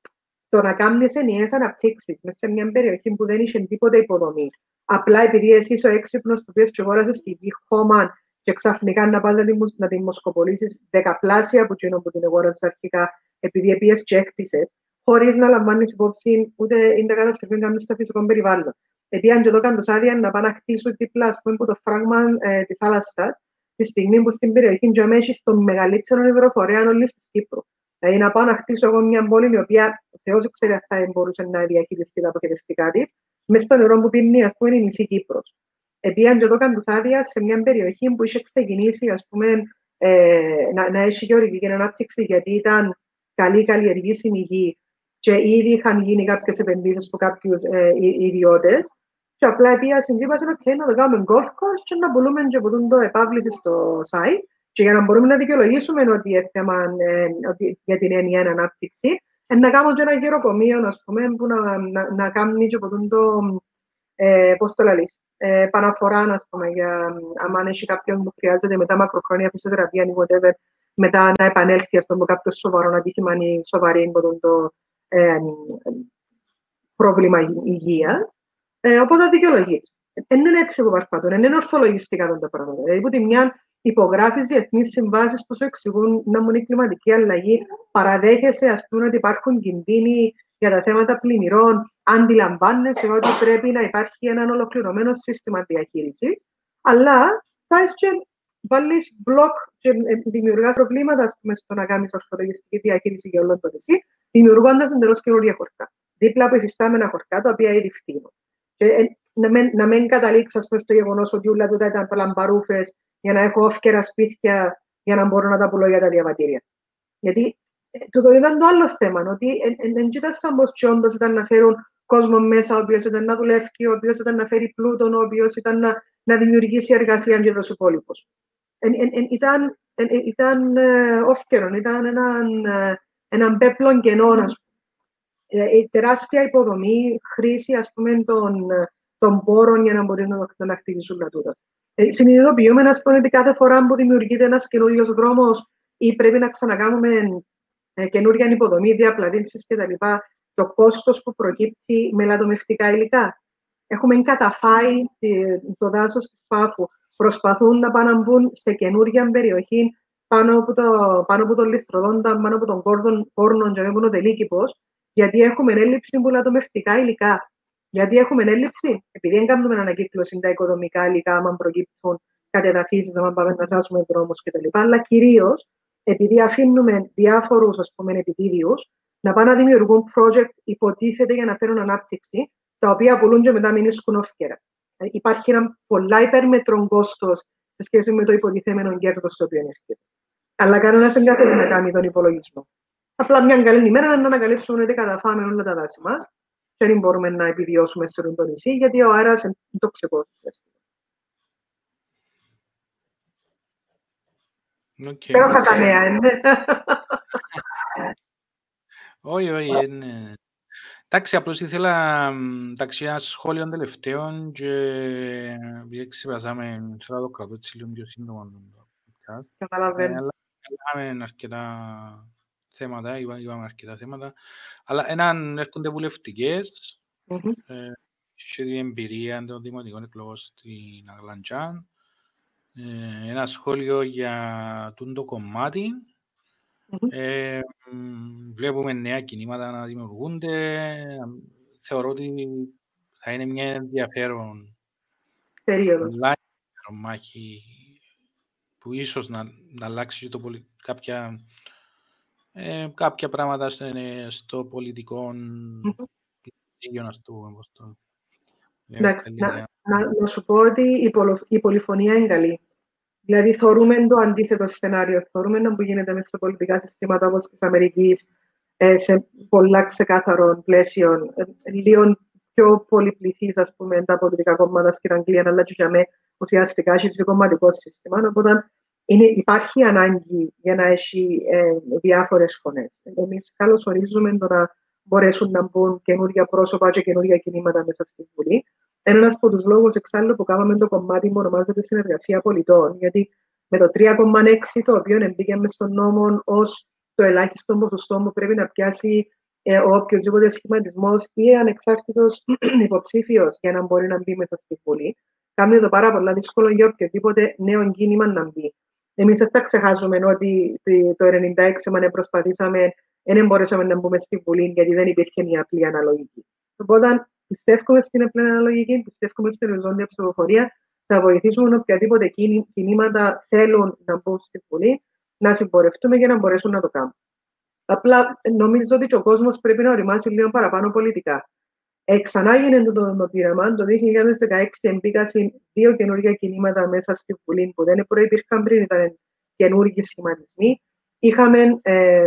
B: το να κάνει ενιαίες αναπτύξεις μέσα σε μια περιοχή που δεν είχε τίποτα υποδομή. Απλά επειδή εσύ είσαι ο έξυπνος που πήγες και αγόρασες τη γη χώμα και ξαφνικά να πας να δημοσκοπολήσεις δεκαπλάσια από εκείνο που την αγόρασες αρχικά επειδή επίες και έκτισες, χωρίς να λαμβάνεις υπόψη ούτε είναι τα καταστροφή κάνουν στο φυσικό περιβάλλον. Επειδή αν και εδώ κάνω άδεια να πάνε να χτίσουν δίπλα, ας πούμε, από το φράγμα ε, της θάλασσας, τη στιγμή που στην περιοχή για έχεις το μεγαλύτερο υδροφορέα όλης της Κύπρου. Δηλαδή να πάω να χτίσω εγώ μια πόλη η οποία ο Θεός ξέρει αν θα μπορούσε να διαχειριστεί τα αποχαιρετικά της, μέσα στο νερό που πίνει, ας πούμε, είναι η μισή Κύπρος. Επίαν και εδώ άδεια σε μια περιοχή που είχε ξεκινήσει ας πούμε, ε, να, να έχει γεωργική ανάπτυξη γιατί ήταν καλή καλλιεργήσιμη γη και ήδη είχαν γίνει κάποιες επενδύσεις από κάποιους ε, ιδιώτες. Και απλά πήγα στην Κύπρο και να το κάνουμε golf course και να μπορούμε και από το επάβληση στο site. Και για να μπορούμε να δικαιολογήσουμε ότι θέμα ε, ότι για την έννοια ανάπτυξη, ε, να κάνουμε και ένα γεροκομείο, ας πούμε, που να, να, να κάνει και από το, ε, πώς το λαλείς, ε, παναφορά, ας πούμε, για αν έχει κάποιον που χρειάζεται μετά μακροχρόνια φυσιοθεραπεία ή whatever, μετά να επανέλθει, ας πούμε, κάποιος σοβαρό ατύχημα ή σοβαρή, το, ε, πρόβλημα υγείας. Ε, οπότε δικαιολογείς. Δεν είναι έτσι που παρπατούν, δεν είναι ορθολογιστικά τα πράγματα. Δηλαδή, που τη μια υπογράφεις διεθνείς συμβάσεις που σου εξηγούν να μου είναι η κλιματική αλλαγή, παραδέχεσαι, ας πούμε, ότι υπάρχουν κινδύνοι για τα θέματα πλημμυρών, αντιλαμβάνεσαι ότι πρέπει να υπάρχει ένα ολοκληρωμένο σύστημα διαχείρισης, αλλά πάει και βάλεις μπλοκ και δημιουργάς προβλήματα πούμε, στο να κάνεις ορθολογιστική διαχείριση για όλο το νησί, δημιουργώντας εντελώς καινούργια χορκά. Δίπλα από υφιστάμενα χορκά, τα οποία ήδη φτύνουν. Και, ε, να μην, να μην καταλήξει πούμε, στο γεγονός ότι όλα τούτα ήταν παλαμπαρούφες για να έχω όφκερα σπίτια για να μπορώ να τα πουλώ για τα διαβατήρια. Γιατί ε, το, το ήταν το άλλο θέμα, ότι δεν κοίτασαν πως και όντως ήταν να φέρουν κόσμο μέσα, ο οποίος ήταν να δουλεύει, ο οποίος ήταν να φέρει πλούτον, ο οποίος ήταν να, να δημιουργήσει εργασία για τους υπόλοιπους. Ήταν, ήταν όφκερο, ήταν έναν, έναν πέπλον κενό, η τεράστια υποδομή, χρήση ας πούμε, των, των πόρων για να μπορείς να, να χτυπήσουν τα τούτα. Ε, συνειδητοποιούμε να πούμε, ότι κάθε φορά που δημιουργείται ένας καινούριος δρόμος ή πρέπει να ξανακάνουμε ε, καινούργια υποδομή, διαπλατήσει κτλ., το κόστος που προκύπτει με λατομευτικά υλικά. Έχουμε καταφάει το δάσος της Πάφου. Προσπαθούν να πάνε να μπουν σε καινούργια περιοχή πάνω από, το, πάνω από τον Λιθροδόντα, πάνω από τον Κόρδον, Κόρνον, και από τον Τελίκηπος, γιατί έχουμε έλλειψη που λατομευτικά υλικά. Γιατί έχουμε έλλειψη, επειδή δεν κάνουμε ανακύκλωση τα οικοδομικά υλικά, άμα προκύπτουν κατεδαφίσεις, να πάμε να σάσουμε δρόμους κτλ. Αλλά κυρίως επειδή αφήνουμε διάφορους επιτίδιους να πάνε να δημιουργούν project υποτίθεται για να φέρουν ανάπτυξη, τα οποία πουλούν και μετά μην όφκερα. Ε, υπάρχει ένα πολλά υπέρμετρο κόστος σε σχέση με το υποτιθέμενο κέρδος το οποίο έρχεται. Αλλά κανένας δεν κάθεται να κάνει τον υπολογισμό. Απλά μια καλή ημέρα να ανακαλύψουμε ότι καταφάμε όλα τα δάση μας και δεν μπορούμε να επιβιώσουμε σε το νησί, γιατί ο αέρα είναι τοξικό. Okay. Pero κατά νέα είναι.
A: Όχι, όχι, είναι... Εντάξει, απλώς ήθελα εντάξει, ένα σχόλιο τελευταίων και επειδή ξεπεράσαμε θέλω να το κρατώ έτσι λίγο πιο σύντομα.
B: Καταλαβαίνω.
A: Είχαμε αρκετά θέματα, είπαμε αρκετά θέματα, αλλά έναν έρχονται βουλευτικές, και την εμπειρία των δημοτικών εκλογών στην Αγλαντζάν, ε, ένα σχόλιο για το κομμάτι. Ε, βλέπουμε νέα κινήματα να δημιουργούνται. Θεωρώ ότι θα είναι μια ενδιαφέρον
B: περίοδος.
A: μάχη που ίσως να, να αλλάξει το πολι... κάποια, ε, κάποια πράγματα στο, στο πολιτικό mm-hmm. να το
B: Εντάξει, να, να, να, σου πω ότι η, πολο, η πολυφωνία είναι καλή. Δηλαδή, θεωρούμε το αντίθετο σενάριο. Θεωρούμε να που γίνεται μέσα στα πολιτικά συστήματα όπως της Αμερικής, ε, σε πολλά ξεκάθαρων πλαίσιων, ε, λίγο πιο πολυπληθή, ας πούμε, τα πολιτικά κόμματα στην Αγγλία, αλλά και για μένα ουσιαστικά έχει κομματικό σύστημα. Οπότε είναι, υπάρχει ανάγκη για να έχει ε, διάφορες φωνές. Εμείς καλωσορίζουμε το να μπορέσουν να μπουν καινούργια πρόσωπα και καινούργια κινήματα μέσα στη Βουλή. Ένας από τους λόγους εξάλλου που κάναμε το κομμάτι που ονομάζεται Συνεργασία Πολιτών, γιατί με το 3,6 το οποίο μπήκε μες στον νόμο ως το ελάχιστο ποσοστό που πρέπει να πιάσει ε, ο οποιοδήποτε σχηματισμός ή ανεξάρτητος *clears throat* υποψήφιος για να μπορεί να μπει μέσα στη Βουλή. Κάνει το πάρα πολύ δύσκολο για οποιοδήποτε νέο κίνημα να μπει. Εμείς δεν θα ξεχάσουμε ότι το 1996 όταν προσπαθήσαμε, δεν μπορέσαμε να μπούμε στη Βουλή γιατί δεν υπήρχε μια απλή αναλογική. Οπότε πιστεύουμε στην απλή αναλογική, πιστεύουμε στην οριζόντια ψηφοφορία, θα βοηθήσουμε οποιαδήποτε κινήματα θέλουν να μπουν στη Βουλή να συμπορευτούμε για να μπορέσουν να το κάνουν. Απλά νομίζω ότι ο κόσμος πρέπει να οριμάσει λίγο παραπάνω πολιτικά. Ε, ξανά γίνεται το, το πείραμα. Το 2016 εμπίκασαν δύο καινούργια κινήματα μέσα στη Βουλή που δεν προϋπήρχαν πριν, ήταν καινούργιοι σχηματισμοί. Είχαμε ε,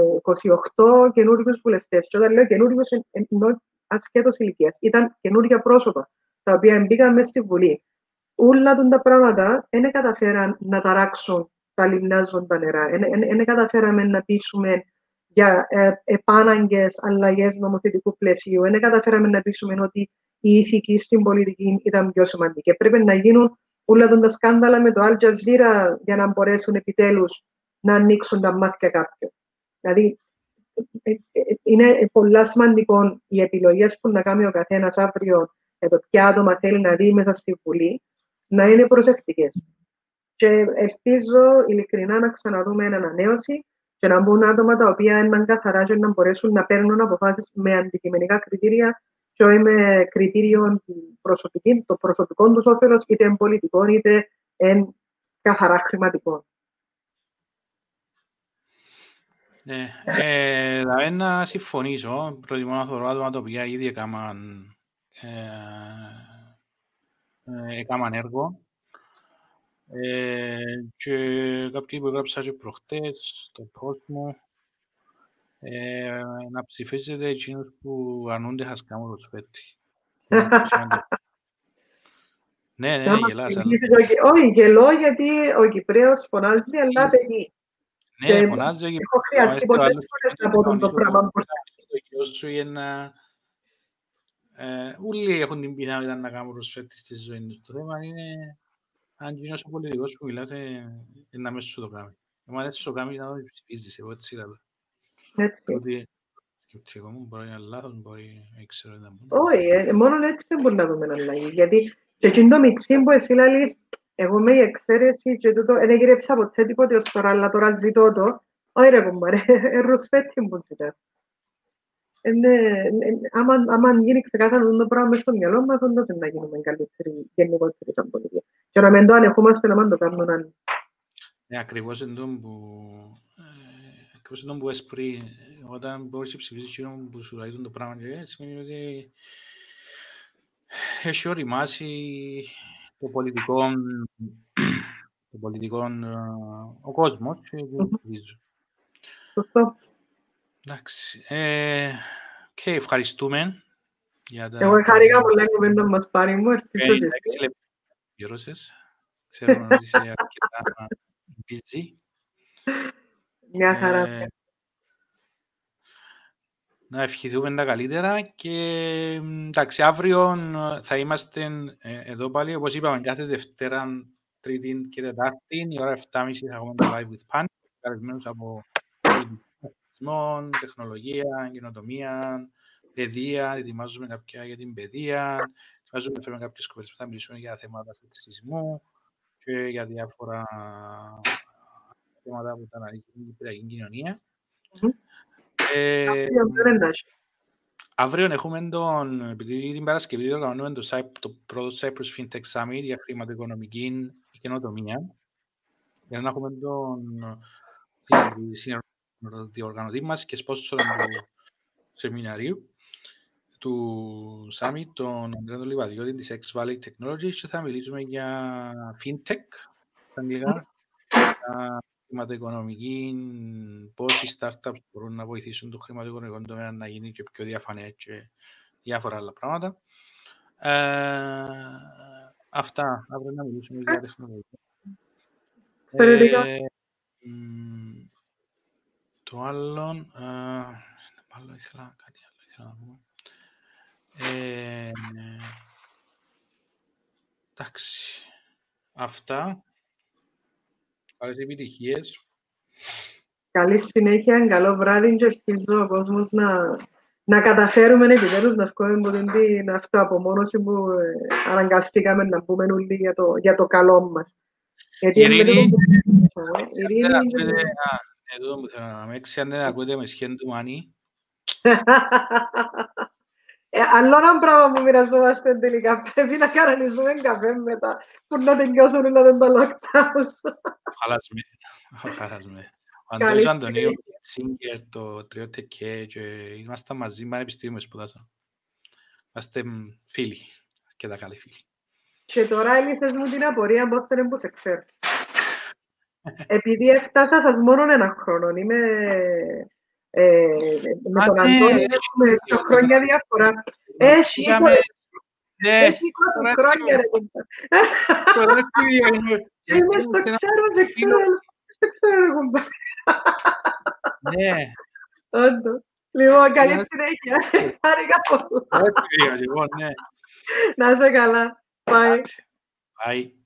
B: 28 καινούργιους βουλευτές. Και όταν λέω καινούργιους, εννοώ ασχέτω ηλικίας. Ήταν καινούργια πρόσωπα τα οποία μπήκαν μέσα στη Βουλή. Όλα τα πράγματα δεν καταφέραν να ταράξουν τα λιμνάζοντα νερά. Δεν καταφέραμε να πείσουμε για ε, επάναγκες αλλαγές νομοθετικού πλαισίου. Δεν καταφέραμε να πείσουμε ότι η ηθική στην πολιτική ήταν πιο σημαντική. Πρέπει να γίνουν όλα τα σκάνδαλα με το Al Jazeera για να μπορέσουν επιτέλους να ανοίξουν τα μάτια κάποιου. Δηλαδή, είναι πολύ σημαντικό οι επιλογές που να κάνει ο καθένας αύριο για το ποια άτομα θέλει να δει μέσα στη Βουλή να είναι προσεκτικές. Και ελπίζω ειλικρινά να ξαναδούμε ένα ανανέωση και να μπουν άτομα τα οποία είναι καθαρά και να μπορέσουν να παίρνουν αποφάσεις με αντικειμενικά κριτήρια και όχι με κριτήριο το προσωπικό τους όφελος, είτε εν πολιτικό είτε εν καθαρά χρηματικό.
A: Ναι, ε, δηλαδή να συμφωνήσω. Προτιμώ να θεωρώ άτομα τα οποία ήδη έκαναν, ε, ε, έκαναν έργο ε, και κάποιοι που έγραψα και προχτές στον κόσμο ε, να ψηφίσετε εκείνους που αρνούνται χασκάμου το σπέτι. *laughs* ναι, ναι, γελάς.
B: Όχι, γελώ γιατί ο Κυπρέος φωνάζει, αλλά παιδί.
A: Ναι, φωνάζει ο
B: Κυπρέος. Έχω χρειαστεί πολλές φορές να πω το πράγμα μπροστά.
A: Το γιος σου για να... Όλοι έχουν την πιθανότητα να κάνουν προσφέτη στη ζωή τους. Το θέμα είναι αν γίνεις ο πολιτικός που μιλάς, είναι να σου το κάνει. Εμάς έτσι το κάνει να το ψηφίζεις, εγώ έτσι λέω.
B: Έτσι.
A: Ότι σκεπτικό μου μπορεί να είναι λάθος, μπορεί να ξέρω να μπορεί.
B: Όχι, μόνο έτσι δεν μπορεί να δούμε αλλαγή. Γιατί και εκείνο το μιξί που εσύ λαλείς, εγώ με η εξαίρεση και τούτο, δεν έγρεψα ποτέ τίποτε ως τώρα, αλλά τώρα ζητώ το. Όχι ρε κομπάρε, ρουσπέτσι που ζητάς. Άμα γίνει ξεκάθαρο το πράγμα μες στο μυαλό μας, όντως να γίνουμε καλύτεροι, γενικότεροι σαν πολιτεία. Και να μην το ανεχόμαστε να μην το κάνουμε άλλοι.
A: Ναι, ακριβώς είναι το που... Ακριβώς είναι το που έσπρι, όταν μπορείς να ψηφίσεις εκείνο που σου λέει το πράγμα και σημαίνει ότι έχει οριμάσει το πολιτικό, το πολιτικό ο κόσμος και το ψηφίζω.
B: Σωστό.
A: Εντάξει. Ε, και ευχαριστούμε. Για τα...
B: Εγώ χαρήκα πολλά κουβέντα μας πάρει μου. Ελπίζω και εσύ.
A: Γύρωσες. Ξέρω ότι είσαι αρκετά busy.
B: Μια χαρά. Ε,
A: να ευχηθούμε τα καλύτερα και εντάξει, αύριο θα είμαστε ε, εδώ πάλι, όπως είπαμε, κάθε Δευτέρα, Τρίτη και Τετάρτη, η ώρα 7.30 θα έχουμε το Live with Pan, καλεσμένους από πολιτισμό, τεχνολογία, κοινοτομία, παιδεία, ετοιμάζουμε κάποια για την παιδεία, ετοιμάζουμε να φέρουμε κάποιες κουβέντες που θα μιλήσουμε για θέματα σεξισμού και για διάφορα θέματα που θα αναλύσουν την κυπριακή κοινωνία. Ε, αύριο έχουμε τον, επειδή την Παρασκευή οργανώνουμε το, το πρώτο Cyprus FinTech Summit για χρηματοοικονομική καινοτομία. Για να έχουμε τον διοργανωτή μας και σπόσορα του σεμιναρίου του Summit, τον Ανδρέα Λιβαδιώτη της X Valley Technologies και θα μιλήσουμε για FinTech στα αγγλικά, για χρηματοοικονομική, πώς οι startups μπορούν να βοηθήσουν το χρηματοοικονομικό τομέα να γίνει και πιο διαφανές και διάφορα άλλα πράγματα. Ε, αυτά, αύριο να μιλήσουμε για τεχνολογία.
B: Ε,
A: το άλλο, ε, άλλο ήθελα, κάτι άλλο ήθελα να πούμε. Ε, εντάξει, αυτά. Καλές επιτυχίες.
B: Καλή συνέχεια, καλό βράδυ και ελπίζω ο κόσμος να, να καταφέρουμε επιτέλους να βγούμε από την αυτοαπομόνωση που ε, αναγκαστήκαμε να πούμε όλοι για το, για το καλό μας.
A: Γιατί Ειρήνη, Ειρήνη, εδώ που θέλω να με έξι, αν δεν ακούτε με σχέν του Μάνι.
B: Άλλο ένα πράγμα που μοιραζόμαστε τελικά. Πρέπει να κανονίζουμε καφέ μετά που να τελειώσουν όλα τα lockdowns.
A: Χαλάσμε. Χαλάσμε. Ο Αντώνης Αντωνίου, Σίγκερ, το Τριώτε και είμαστε μαζί με πανεπιστήμιο σπουδάσα. Είμαστε φίλοι και τα καλοί φίλοι.
B: Και τώρα έλυσες μου την απορία πότε είναι που σε ξέρω. Επειδή έφτασα σας μόνο ένα χρόνο, είμαι ε, με τον Αντώνη έχουμε δύο χρόνια διαφορά. Έχει έχει χρόνια ρε Είμαι στο ξέρω, δεν ξέρω, δεν ξέρω ρε κομπά.
A: Ναι.
B: Όντως. Λοιπόν, καλή συνέχεια. Χάρηκα πολλά.
A: Λοιπόν, ναι.
B: Να είσαι καλά. Bye.
A: Bye.